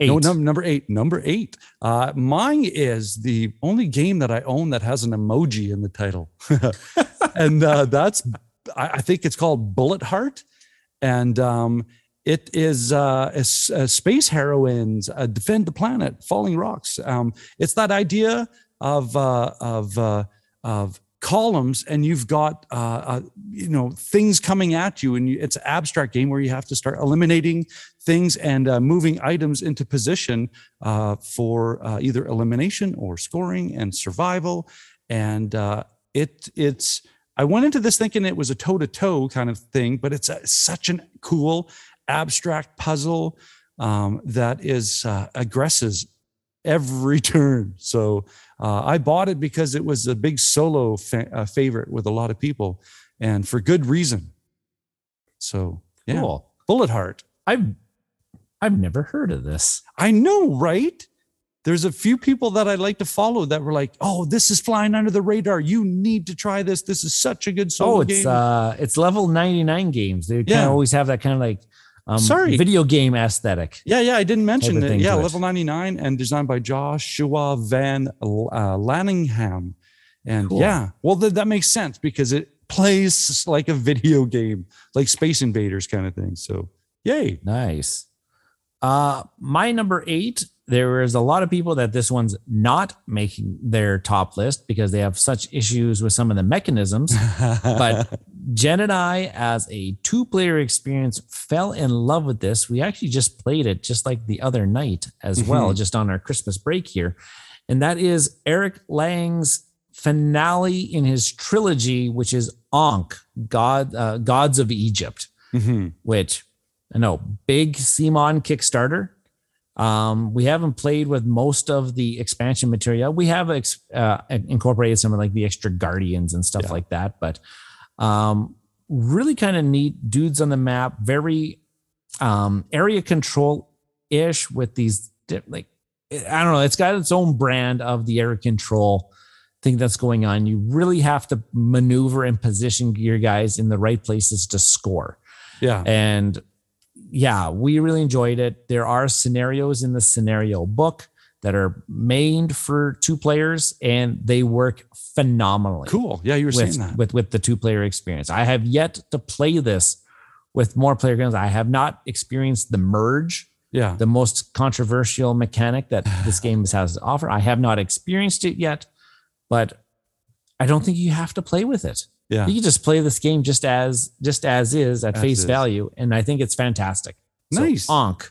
Eight. No, num- number eight. Number eight. Uh, mine is the only game that I own that has an emoji in the title, and uh, that's I, I think it's called Bullet Heart, and um, it is uh, a a space heroines uh, defend the planet, falling rocks. Um, it's that idea of uh, of uh, of columns and you've got uh, uh, you know things coming at you and you, it's an abstract game where you have to start eliminating things and uh, moving items into position uh, for uh, either elimination or scoring and survival and uh, it it's i went into this thinking it was a toe-to-toe kind of thing but it's a, such an cool abstract puzzle um, that is uh, aggresses every turn so uh, I bought it because it was a big solo fa- uh, favorite with a lot of people, and for good reason. So yeah, Cool. Bullet Heart. I've I've never heard of this. I know, right? There's a few people that I like to follow that were like, "Oh, this is flying under the radar. You need to try this. This is such a good solo Oh, it's game." uh it's level 99 games. They kind Yeah. of always have that kind of like um Sorry. video game aesthetic. yeah, yeah, I didn't mention it. Yeah, to it. level 99 and designed by Joshua Van uh, Laningham. And Cool. yeah, well, th- that makes sense because it plays like a video game, like Space Invaders kind of thing. So, yay. Nice. Uh my number 8, there is a lot of people that this one's not making their top list because they have such issues with some of the mechanisms. but Jen and I, as a two player experience, fell in love with this. We actually just played it just like the other night as well, just on our Christmas break here. And that is Eric Lang's finale in his trilogy, which is Ankh, God, uh, Gods of Egypt, Mhm. which I know, big CMON Kickstarter. Um, we haven't played with most of the expansion material. We have ex- uh, incorporated some of like the extra guardians and stuff Yeah. like that, but um, really kind of neat dudes on the map. Very um, area control ish with these like I don't know. It's got its own brand of the area control thing that's going on. You really have to maneuver and position your guys in the right places to score. Yeah. And yeah, we really enjoyed it. There are scenarios in the scenario book that are made for two players and they work phenomenally Cool. Yeah, you were with, saying that. with with the two player experience. I have yet to play this with more player games. I have not experienced the merge, yeah. the most controversial mechanic that this game has to offer. I have not experienced it yet, but I don't think you have to play with it. Yeah. You can just play this game just as just as is at As face is. value, and I think it's fantastic. So, Nice. Ankh,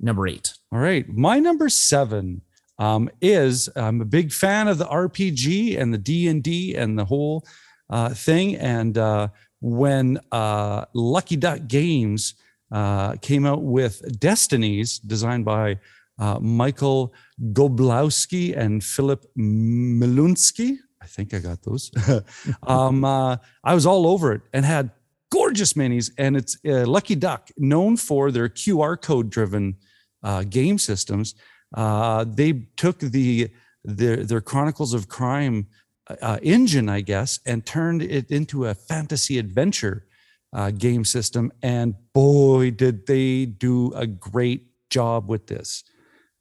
number eight. All right. My number seven um, is I'm a big fan of the RPG and the D and D and the whole uh, thing. And uh, when uh, Lucky Duck Games uh, came out with Destinies, designed by uh, Michael Goblowski and Philip Milunsky, I think I got those. um, uh, I was all over it and had gorgeous minis. And it's uh, Lucky Duck, known for their QR code driven uh, game systems. Uh, they took the their, their Chronicles of Crime uh, engine, I guess, and turned it into a fantasy adventure uh, game system. And boy, did they do a great job with this.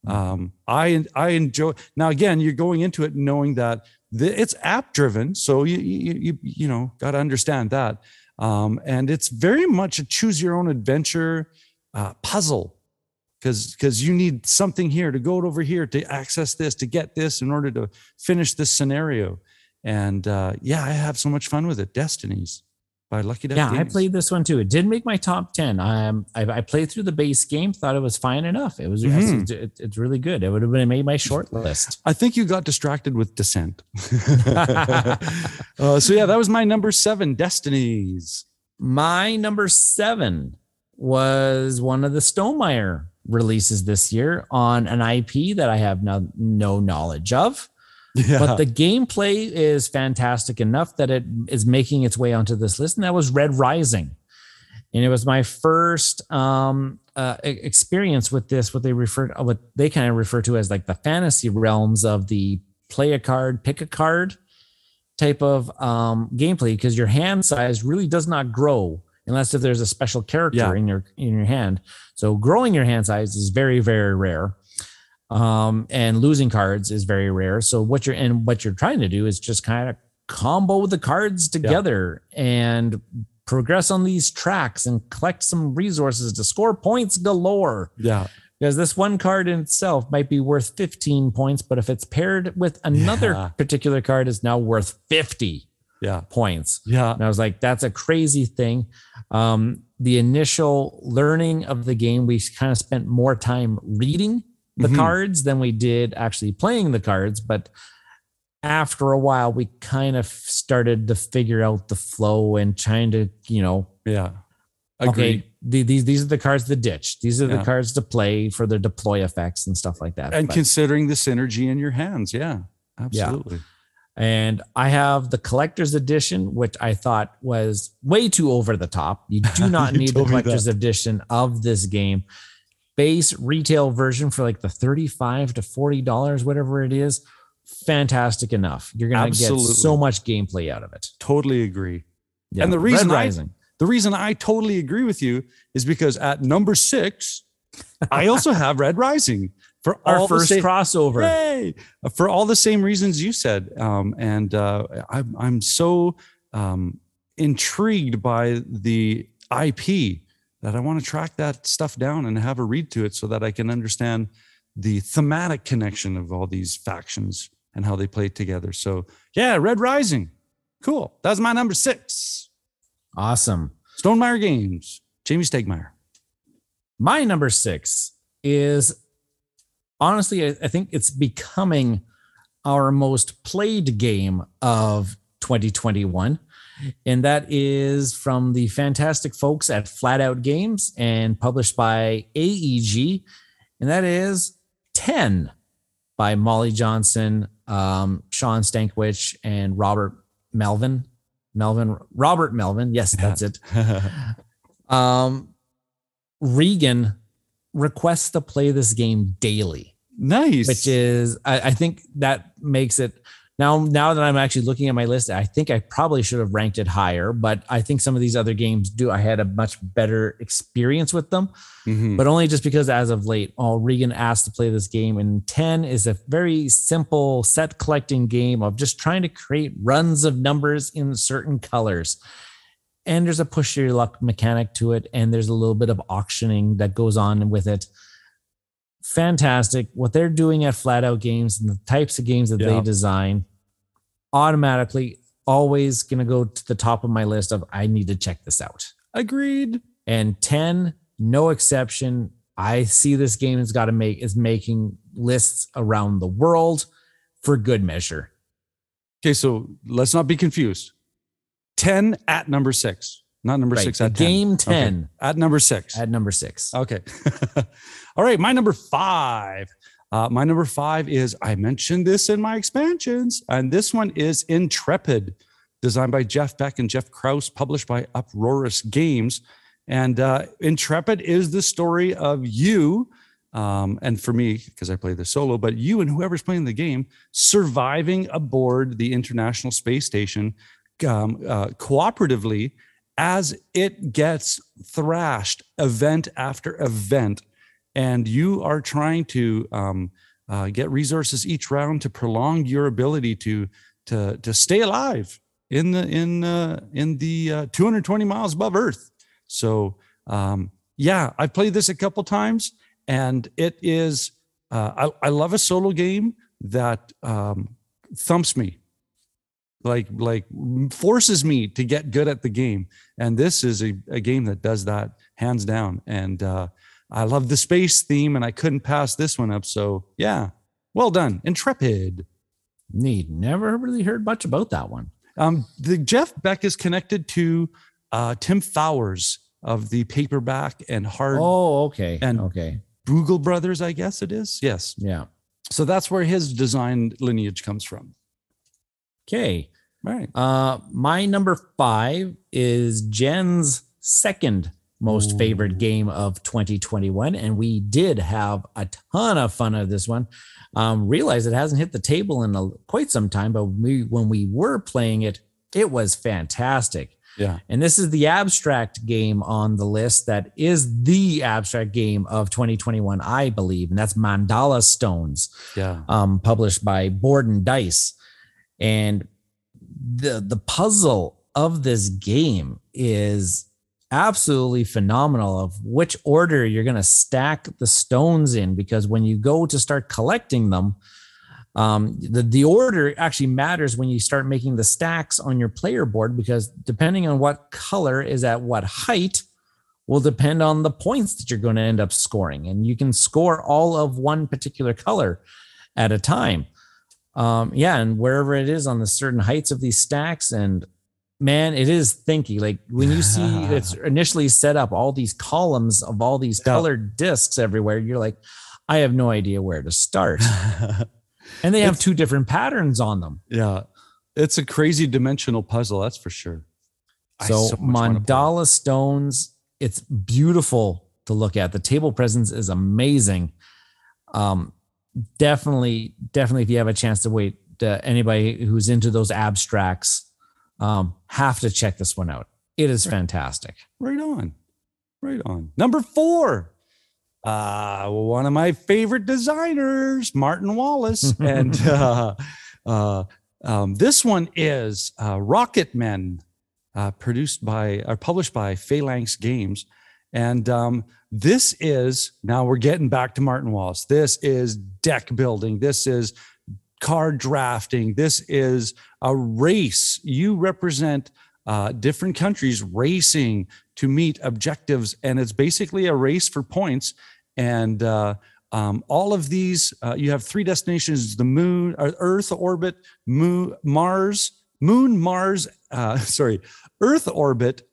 Um, I I enjoy now. Again, you're going into it knowing that the, it's app driven, so you you you, you know got to understand that. Um, and it's very much a choose your own adventure uh, puzzle because because you need something here to go over here to access this to get this in order to finish this scenario. And uh, yeah, I have so much fun with it. Destinies by Lucky Duck. Yeah, I played this one too. It did make my top ten. Um, I, I played through the base game, thought it was fine enough. It was Mhm. it's, it- it's really good. It would have been made my short list. I think you got distracted with Descent. uh, so yeah, that was my number seven, Destinies. My number seven was one of the Stonemaier releases this year on an IP that I have no, no knowledge of. Yeah, But the gameplay is fantastic enough that it is making its way onto this list. And that was Red Rising. And it was my first um, uh, experience with this, what they refer what they kind of refer to as like the fantasy realms of the play a card, pick a card type of um, gameplay, because your hand size really does not grow unless if there's a special character Yeah. in your in your hand. So growing your hand size is very very rare um, and losing cards is very rare. So what you're and what you're trying to do is just kind of combo the cards together and progress on these tracks and collect some resources to score points galore. yeah, Because this one card in itself might be worth 15 points, but if it's paired with another Yeah. particular card, is now worth 50 yeah, points. yeah. And I was like, that's a crazy thing. Um, the initial learning of the game, we kind of spent more time reading the Mhm. cards than we did actually playing the cards. But after a while, we kind of started to figure out the flow and trying to, you know, Yeah. Agreed. okay, the, these these are the cards to ditch. These are Yeah. the cards to play for their deploy effects and stuff like that. And But- considering the synergy in your hands. Yeah. Absolutely. And I have the collector's edition, which I thought was way too over the top. You do not You need the collector's edition of this game. Base retail version for like the 35 to $40, whatever it is, fantastic enough. You're going to get so much gameplay out of it. Totally agree. Yeah. And the reason Red I- Rising. The reason I totally agree with you is because at number six, I also have Red Rising for our all first same, crossover. Yay! For all the same reasons you said. Um, and uh, I'm, I'm so um, intrigued by the IP that I want to track that stuff down and have a read to it so that I can understand the thematic connection of all these factions and how they play together. So, yeah, Red Rising. Cool. That's my number six. Awesome. Stonemaier Games, Jamey Stegmaier. My number six is honestly, I, I think it's becoming our most played game of 2021. And that is from the fantastic folks at Flat Out Games and published by AEG. And that is 10 by Molly Johnson, um, Shawn Stankewich, and Robert Melvin. Melvin, Robert Melvin. Yes, that's it. Um, Regan requests to play this game daily, nice. which is I, I think that makes it now. Now that I'm actually looking at my list, I think I probably should have ranked it higher, but I think some of these other games do. I had a much better experience with them, Mhm. but only just because as of late, oh, Regan asked to play this game, and ten is a very simple set collecting game of just trying to create runs of numbers in certain colors and there's a push your luck mechanic to it and there's a little bit of auctioning that goes on with it fantastic what they're doing at flat out games and the types of games that Yeah. they design automatically always going to go to the top of my list of i need to check this out Agreed. and 10 no exception i see this game has got to make is making lists around the world for good measure Okay, so let's not be confused. 10 at number six, not number right six at 10. game Okay, 10 At number six. at number six Okay. All right. My number five Uh, my number five is I mentioned this in my expansions, and this one is Intrepid, designed by Jeff Beck and Jeff Kraus, published by Uproarious Games. And uh, Intrepid is the story of you, um, and for me, because I play the solo, but you and whoever's playing the game surviving aboard the International Space Station um, uh, cooperatively as it gets thrashed event after event and you are trying to um, uh, get resources each round to prolong your ability to to to stay alive in the in uh, in the uh, 220 miles above Earth. So um, yeah, I've played this a couple times, and it is uh, I, I love a solo game that um, thumps me like like forces me to get good at the game and this is a, a game that does that hands down and uh, I love the space theme and I couldn't pass this one up. So yeah, well done. Intrepid. Neat. Never really heard much about that one. Um, the Jeff Beck is connected to uh, Tim Fowers of the paperback and hard. Oh, okay. And okay. Burgle Brothers, I guess it is. Yes. Yeah. So that's where his design lineage comes from. Okay. Right. Uh, my number five is Jen's second most favorite game of 2021. And we did have a ton of fun of this one. Um, realize it hasn't hit the table in a, quite some time, but we, when we were playing it, it was fantastic. Yeah. And this is the abstract game on the list that is the abstract game of 2021, I believe. And that's Mandala Stones, Yeah. um, published by Board and Dice. And the the puzzle of this game is absolutely phenomenal of which order you're going to stack the stones in because when you go to start collecting them um, the, the order actually matters when you start making the stacks on your player board because depending on what color is at what height will depend on the points that you're going to end up scoring. And you can score all of one particular color at a time um, yeah and wherever it is on the certain heights of these stacks and man, it is thinky. Like when you see it's initially set up all these columns of all these colored discs everywhere, you're like, I have no idea where to start. And they have It's- two different patterns on them. yeah. It's a crazy dimensional puzzle, that's for sure. So, so much wanna play. mandala stones, it's beautiful to look at. The table presence is amazing. Um, definitely, definitely, if you have a chance to wait, uh, anybody who's into those abstracts, um, have to check this one out. It is fantastic. Right on. Right on. Number four. Uh, one of my favorite designers, Martin Wallace. and uh, uh, um, this one is uh, Rocket Men, uh, produced by or published by Phalanx Games. And um, this is now we're getting back to Martin Wallace. This is deck building. This is card drafting. This is a race. You represent uh, different countries racing to meet objectives, and it's basically a race for points. And uh, um, all of these, uh, you have three destinations: the Moon, Earth orbit, Moon, Mars, Moon, Mars. Uh, sorry, Earth orbit,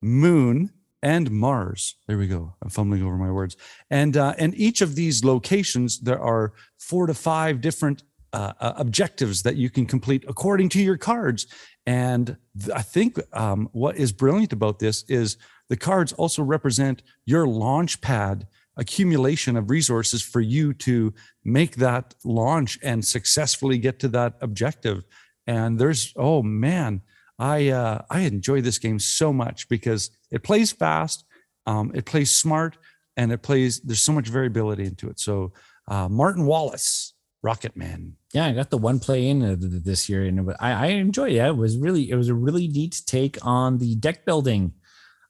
Moon, and Mars. There we go. I'm fumbling over my words. And uh, and each of these locations, there are four to five different uh, uh, objectives that you can complete according to your cards. And th- I think um, what is brilliant about this is the cards also represent your launch pad accumulation of resources for you to make that launch and successfully get to that objective. And there's oh man, I uh, I enjoy this game so much because it plays fast, um, it plays smart, and it plays. There's so much variability into it. So uh, Martin Wallace, Rocket Man. Yeah, I got the one play in th- th- this year, and I, I enjoyed it. It was really, it was a really neat take on the deck building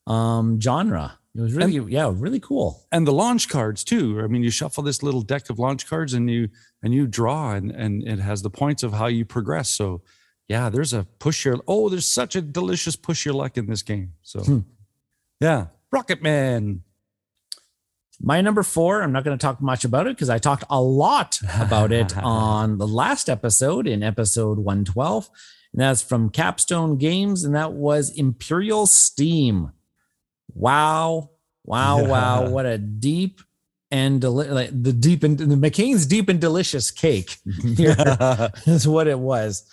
um, genre. It was really, yeah, really cool. and the launch cards too. I mean, you shuffle this little deck of launch cards and you and you draw and and it has the points of how you progress. So yeah, there's a push your oh, there's such a delicious push your luck in this game. So Hmm. Yeah, Rocket Man. My number four, I'm not going to talk much about it because I talked a lot about it on the last episode in episode 112. And that's from Capstone Games, and that was Imperial Steam. Wow. Wow. Wow. What a deep and deli- like the deep and the McCain's deep and delicious cake. Is what it was.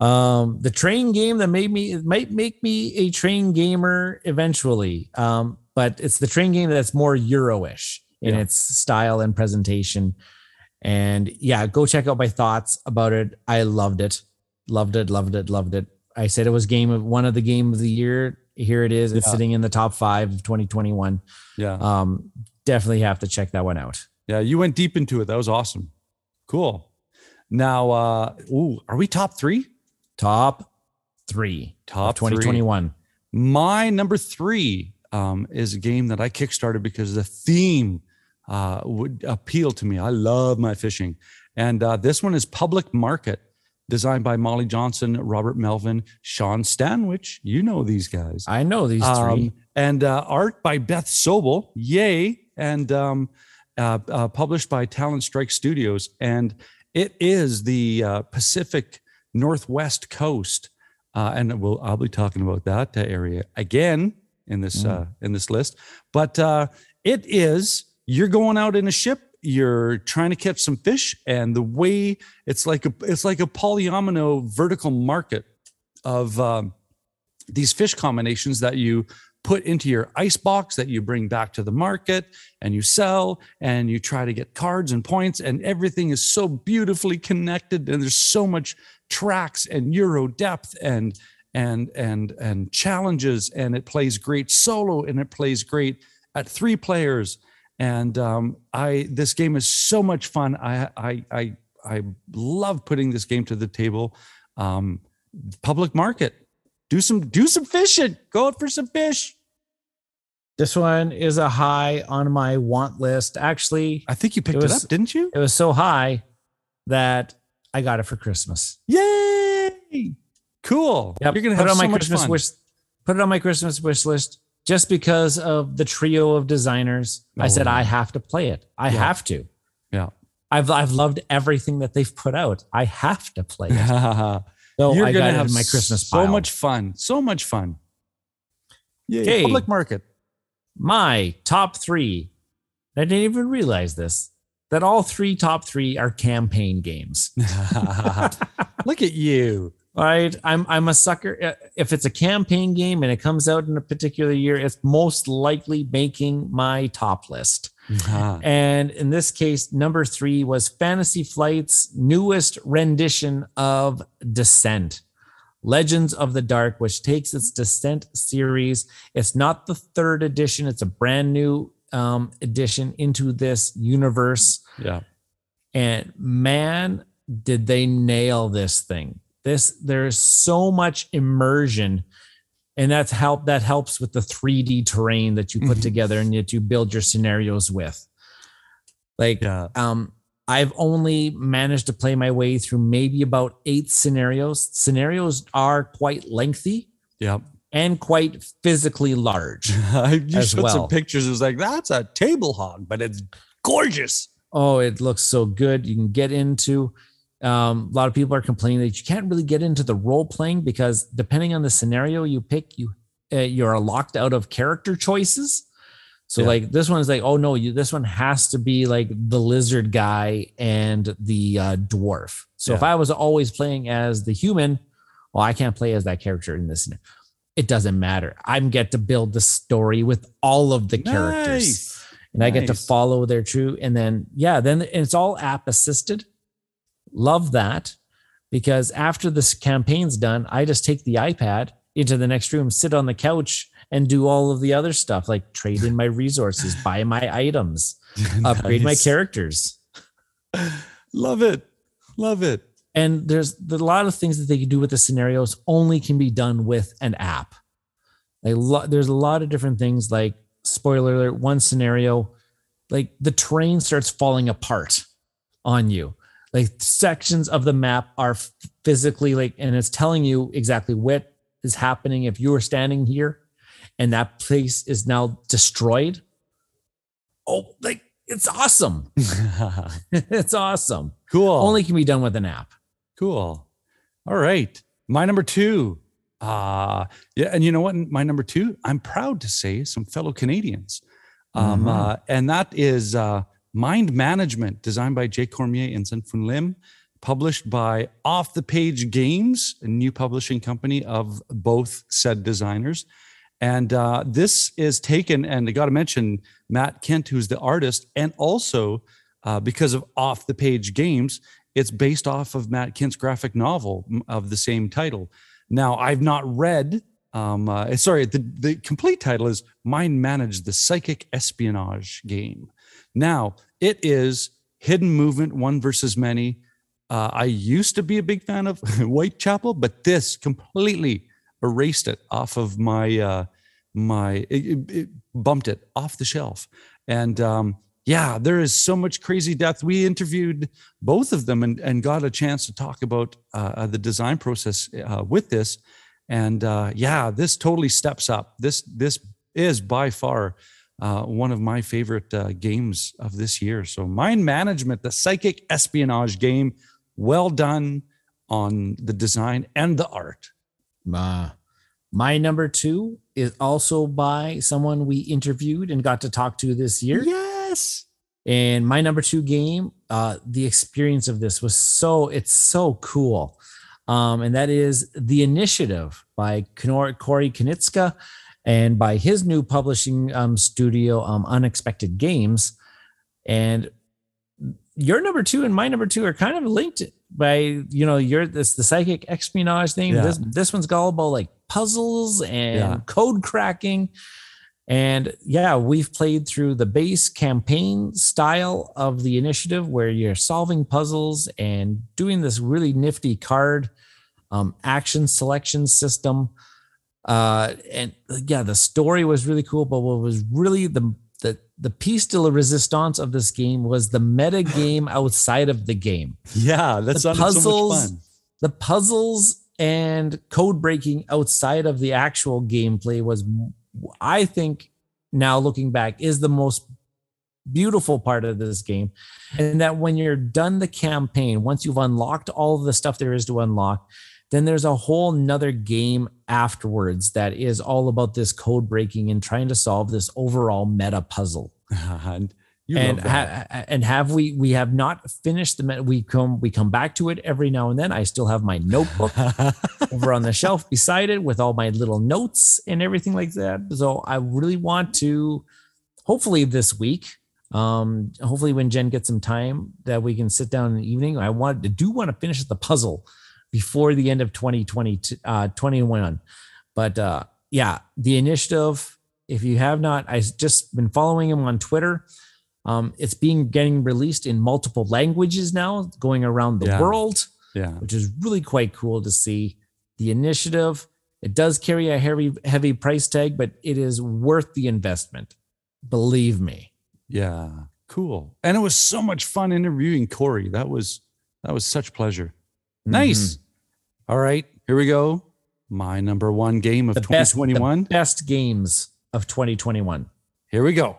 Um, the train game that made me it might make me a train gamer eventually. Um, but it's the train game that's more Euro-ish in Yeah. its style and presentation. And yeah, go check out my thoughts about it. I loved it, loved it, loved it, loved it. I said it was game of one of the game of the year. Here it is. It's Yeah. sitting in the top five of 2021. yeah. Um, definitely have to check that one out. Yeah, you went deep into it. That was awesome. Cool. Now, uh, ooh, are we top three? Top three Top of 2021. My number three um, is a game that I kickstarted because the theme uh, would appeal to me. I love my fishing. And uh, this one is Public Market, designed by Molly Johnson, Robert Melvin, Shawn Stankewich. You know these guys. I know these three. Um, and uh, art by Beth Sobel, yay, and um, uh, uh, published by Talon Strikes Studios. And it is the uh, Pacific Northwest coast, uh, and we'll I'll be talking about that uh, area again in this uh, in this list. But uh, it is you're going out in a ship. You're trying to catch some fish, and the way it's like a it's like a polyomino vertical market of um, these fish combinations that you put into your ice box that you bring back to the market and you sell and you try to get cards and points and everything is so beautifully connected and there's so much tracks and euro depth and and and and challenges and it plays great solo and it plays great at three players. And um, I this game is so much fun. I I I I love putting this game to the table. Um, public market do some do some fishing. Go out for some fish. This one is a high on my want list. Actually, I think you picked It it, up, didn't you? it was so high that I got it for Christmas. Yay! Cool. Yep. You're gonna put have it on so my Christmas fun. wish. Put it on my Christmas wish list just because of the trio of designers. I said Oh. I have to play it. I Yeah. have to. Yeah. I've I've loved everything that they've put out. I have to play it. So You're I gonna have my Christmas so pile. much fun. So much fun. Okay. Public market. my top three. I didn't even realize this. That all three top three are campaign games. Look at you. All right. I'm I'm a sucker. Uh, If it's a campaign game and it comes out in a particular year, it's most likely making my top list. And in this case, number three was Fantasy Flight's newest rendition of Descent. Legends of the Dark, which takes its Descent series. It's not the third edition, it's a brand new um, addition into this universe. yeah. And man, did they nail this thing. This there's so much immersion. And that's help that helps with the 3D terrain that you put Mhm. together and that you build your scenarios with. Like Yeah. um I've only managed to play my way through maybe about eight scenarios. Scenarios are quite lengthy Yeah. and quite physically large. you showed well. some pictures. It was like, that's a table hog, but it's gorgeous. Oh, it looks so good. You can get into. Um, a lot of people are complaining that you can't really get into the role playing because depending on the scenario you pick, you uh, you're locked out of character choices. So Yeah. like this one is like, oh no, you this one has to be like the lizard guy and the uh, dwarf. So if I was always playing as the human, well, I can't play as that character in this. It doesn't matter. I'm get to build the story with all of the characters Nice. and I get to follow their true. And then, yeah, then it's all app assisted. Love that because after this campaign's done, I just take the iPad into the next room, sit on the couch, and do all of the other stuff like trade in my resources, buy my items, upgrade my characters. Love it. Love it. And there's a lot of things that they can do with the scenarios only can be done with an app. Like lo- there's a lot of different things like spoiler alert, one scenario, like the terrain starts falling apart on you. Like sections of the map are physically like, and it's telling you exactly what is happening if you are standing here and that place is now destroyed. Oh, like it's awesome. it's awesome. cool. Only can be done with an app. Cool. All right. My number two. Uh yeah, and you know what? My number two, I'm proud to say some fellow Canadians. Um, Mhm. uh, and that is uh Mind Management, designed by Jay Cormier and Sen-Foong Lim, published by Off the Page Games, a new publishing company of both said designers. And uh, this is taken, and I got to mention Matt Kindt, who's the artist, and also uh, because of Off the Page Games, it's based off of Matt Kindt's graphic novel of the same title. Now, I've not read. Um, uh, sorry, the, the complete title is Mind Manage the Psychic Espionage Game. Now, it is hidden movement, one versus many. Uh, I used to be a big fan of Whitechapel, but this completely erased it off of my uh, my it, it bumped it off the shelf. And um, yeah, there is so much crazy depth. We interviewed both of them and, and got a chance to talk about uh, the design process uh, with this. And uh, yeah, this totally steps up. This this is by far uh, one of my favorite uh, games of this year. So, Mind Management, the psychic espionage game, well done on the design and the art. Uh, my number two is also by someone we interviewed and got to talk to this year. Yes. And my number two game, uh, the experience of this was so it's so cool. Um, and that is The Initiative by Corey Konieczka and by his new publishing um, studio, um, Unexpected Games. And your number two and my number two are kind of linked by you know you're this the psychic espionage thing. Yeah. This this one's all about like puzzles and Yeah. code cracking. And yeah, we've played through the base campaign style of the initiative where you're solving puzzles and doing this really nifty card um, action selection system. Uh, and yeah, the story was really cool, but what was really the the the piece de la resistance of this game was the meta game outside of the game Yeah, that The so puzzles- fun. the puzzles and code breaking outside of the actual gameplay was i think now looking back is the most beautiful part of this game and that when you're done the campaign once you've unlocked all of the stuff there is to unlock then there's a whole nother game afterwards that is all about this code breaking and trying to solve this overall meta puzzle. And you and ha- and have we we have not finished the met- we come we come back to it every now and then. I still have my notebook over on the shelf beside it with all my little notes and everything like that. So i really want to hopefully this week um hopefully when jen gets some time that we can sit down in the evening i want to do want to finish the puzzle before the end of 2020 uh 21 but uh yeah the initiative if you have not I've just been following him on twitter um, it's being getting released in multiple languages now, going around the Yeah. world, yeah. which is really quite cool to see. The initiative it does carry a heavy heavy price tag, but it is worth the investment. Believe me. Yeah, cool. And it was so much fun interviewing Corey. That was that was such pleasure. Nice. All right, here we go. My number one game of The best, the 2021. best games of 2021. Here we go.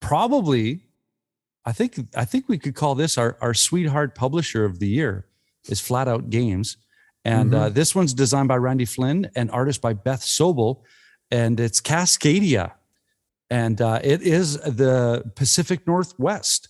Probably, I think I think we could call this our our sweetheart publisher of the year is Flat Out Games, and uh, this one's designed by Randy Flynn and artist by Beth Sobel, and it's Cascadia, and uh, it is the Pacific Northwest,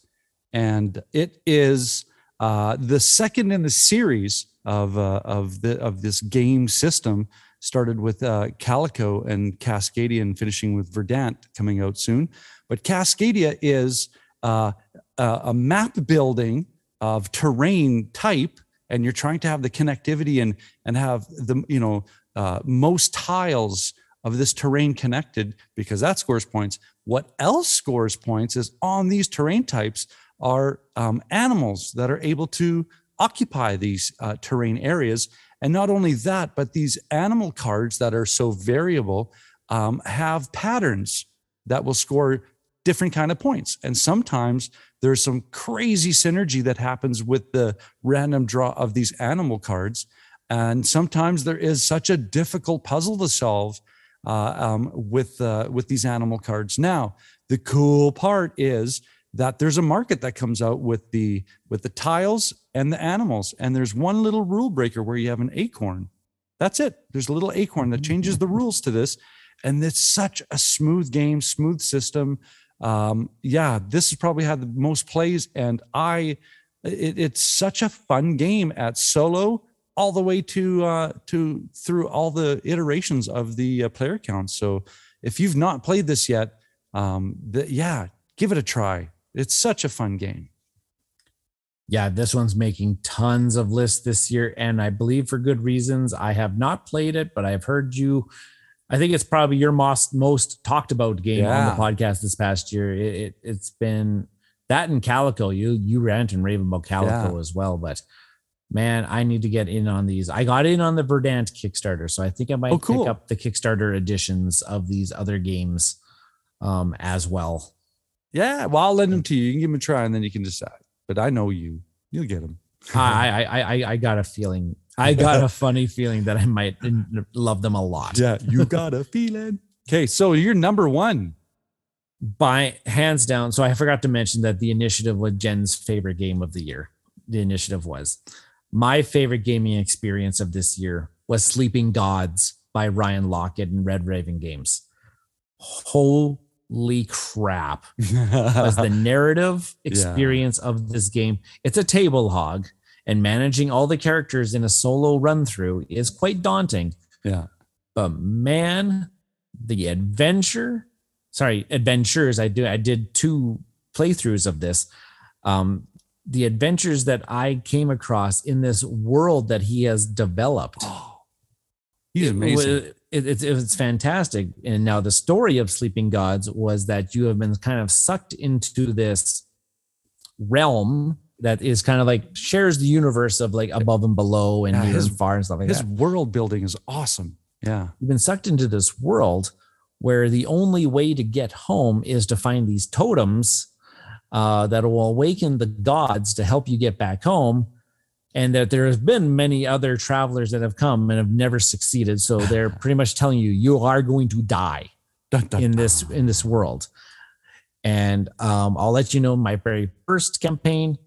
and it is uh, the second in the series of uh, of the of this game system. Started with uh, Calico and Cascadia, and finishing with Verdant coming out soon. But Cascadia is uh, a, map building of terrain type, and you're trying to have the connectivity and and have the you know uh, most tiles of this terrain connected because that scores points. What else scores points is on these terrain types are um, animals that are able to occupy these uh, terrain areas. And not only that, but these animal cards that are so variable um, have patterns that will score different kind of points. And sometimes there's some crazy synergy that happens with the random draw of these animal cards. And sometimes there is such a difficult puzzle to solve uh, um, with uh, with these animal cards. Now, the cool part is that there's a market that comes out with the with the tiles and the animals, and there's one little rule breaker where you have an acorn. That's it. There's a little acorn that changes the rules to this, and it's such a smooth game, smooth system. Um, yeah, this has probably had the most plays, and I, it, it's such a fun game at solo all the way to uh, to through all the iterations of the uh, player count. So if you've not played this yet, um, the, yeah, give it a try. It's such a fun game. Yeah, this one's making tons of lists this year, and I believe for good reasons. I have not played it, but I've heard you. I think it's probably your most most talked about game Yeah. on the podcast this past year. It, it it's been that and Calico. You you rant and rave about Calico Yeah. as well, but man, I need to get in on these. I got in on the Verdant Kickstarter, so I think I might Oh, cool. pick up the Kickstarter editions of these other games um, as well. Yeah, well, I'll lend them to you. You can give them a try, and then you can decide. But I know you; you'll get them. I, I I I I got a feeling. I got a funny feeling that I might love them a lot. Yeah, you got a feeling. Okay, so you're number one. By hands down. So I forgot to mention that the initiative was Jen's favorite game of the year. The initiative was my favorite gaming experience of this year was Sleeping Gods by Ryan Laukat and Red Raven Games. Holy crap. was the narrative Yeah. experience of this game. It's a table hog, and managing all the characters in a solo run through is quite daunting. yeah, But man, the adventure, sorry, adventures. I do I did two playthroughs of this. Um, the adventures that I came across in this world that he has developed he's it amazing. It, it's it's fantastic. And now the story of Sleeping Gods was that you have been kind of sucked into this realm that is kind of like shares the universe of like above and below and Yeah, his- and far and stuff like His that. world building is awesome. Yeah, You've been sucked into this world where the only way to get home is to find these totems uh, that will awaken the gods to help you get back home. And that there have been many other travelers that have come and have never succeeded. So they're pretty much telling you you are going to die Dun, dun, in dun. this in this world. And um, I'll let you know my very first campaign,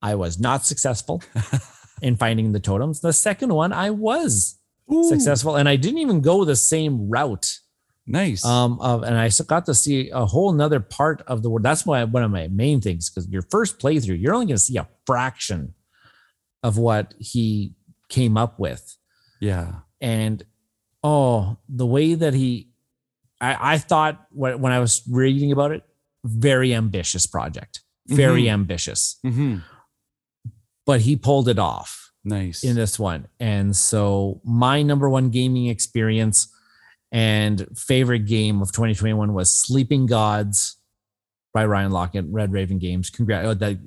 I was not successful in finding the totems. The second one, I was Ooh, successful, and I didn't even go the same route. Nice. Um, of and I got to see a whole nother part of the world. That's why one of my main things because your first playthrough, you're only going to see a fraction of what he came up with. Yeah, and oh the way that he i, I thought when, i was reading about it very ambitious project. Very Mhm. ambitious. Hmm but he pulled it off nice. in this one. And so my number one gaming experience and favorite game of 2021 was sleeping gods by ryan laukat red raven games. Congrats that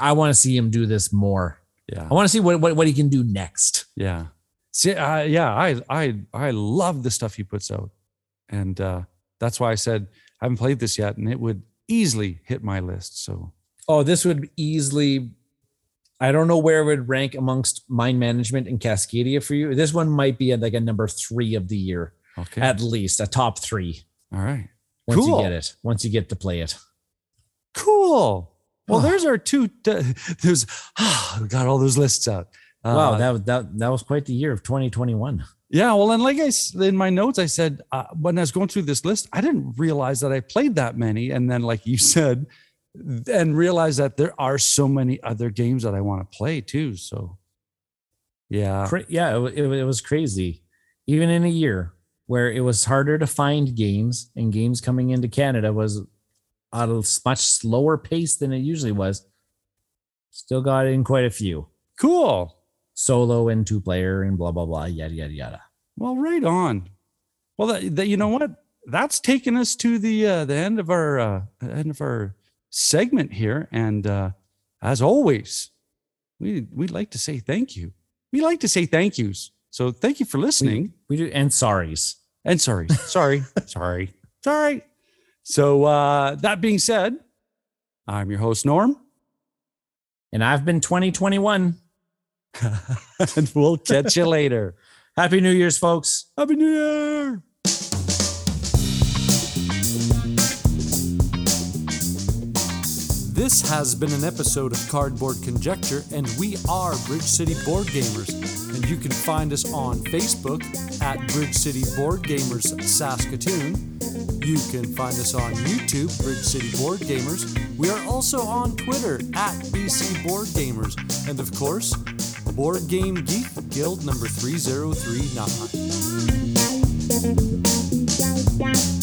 i want to see him do this more yeah, i want to see what, what, what he can do next yeah. See, uh, yeah, I, I, I love the stuff he puts out, and uh, that's why I said I haven't played this yet, and it would easily hit my list. So Oh, this would easily. I don't know where it would rank amongst mind management and Cascadia for you. This one might be at like a number three of the year, okay, at least a top three. all right, Once Cool. you get it, once you get to play it. cool. Well, Oh. there's our two. There's we got all those lists out. Uh, wow, that was that that was quite the year of 2021. Yeah, well, and like I in my notes, I said uh, when I was going through this list, I didn't realize that I played that many, and then like you said, and realize that there are so many other games that I want to play too. So, yeah, yeah, it, it, it was crazy. Even in a year where it was harder to find games and games coming into Canada was at a much slower pace than it usually was. Still got in quite a few. cool. solo and two player and blah blah blah yada yada yada. Well, right on. Well, that, that you know what? That's taken us to the uh, the end of our uh, end of our segment here, and uh, as always, we we'd like to say thank you. We like to say thank yous. So thank you for listening. We do and sorries. And sorry, sorry, sorry, sorry. So uh, that being said, I'm your host Norm, And I've been 2021. and we'll catch you later. Happy New Year's, folks. Happy New Year! This has been an episode of Cardboard Conjecture, and we are Bridge City Board Gamers. And you can find us on Facebook at Bridge City Board Gamers Saskatoon. You can find us on YouTube, Bridge City Board Gamers. We are also on Twitter at BC Board Gamers. And of course, Board Game Geek Guild number 3039.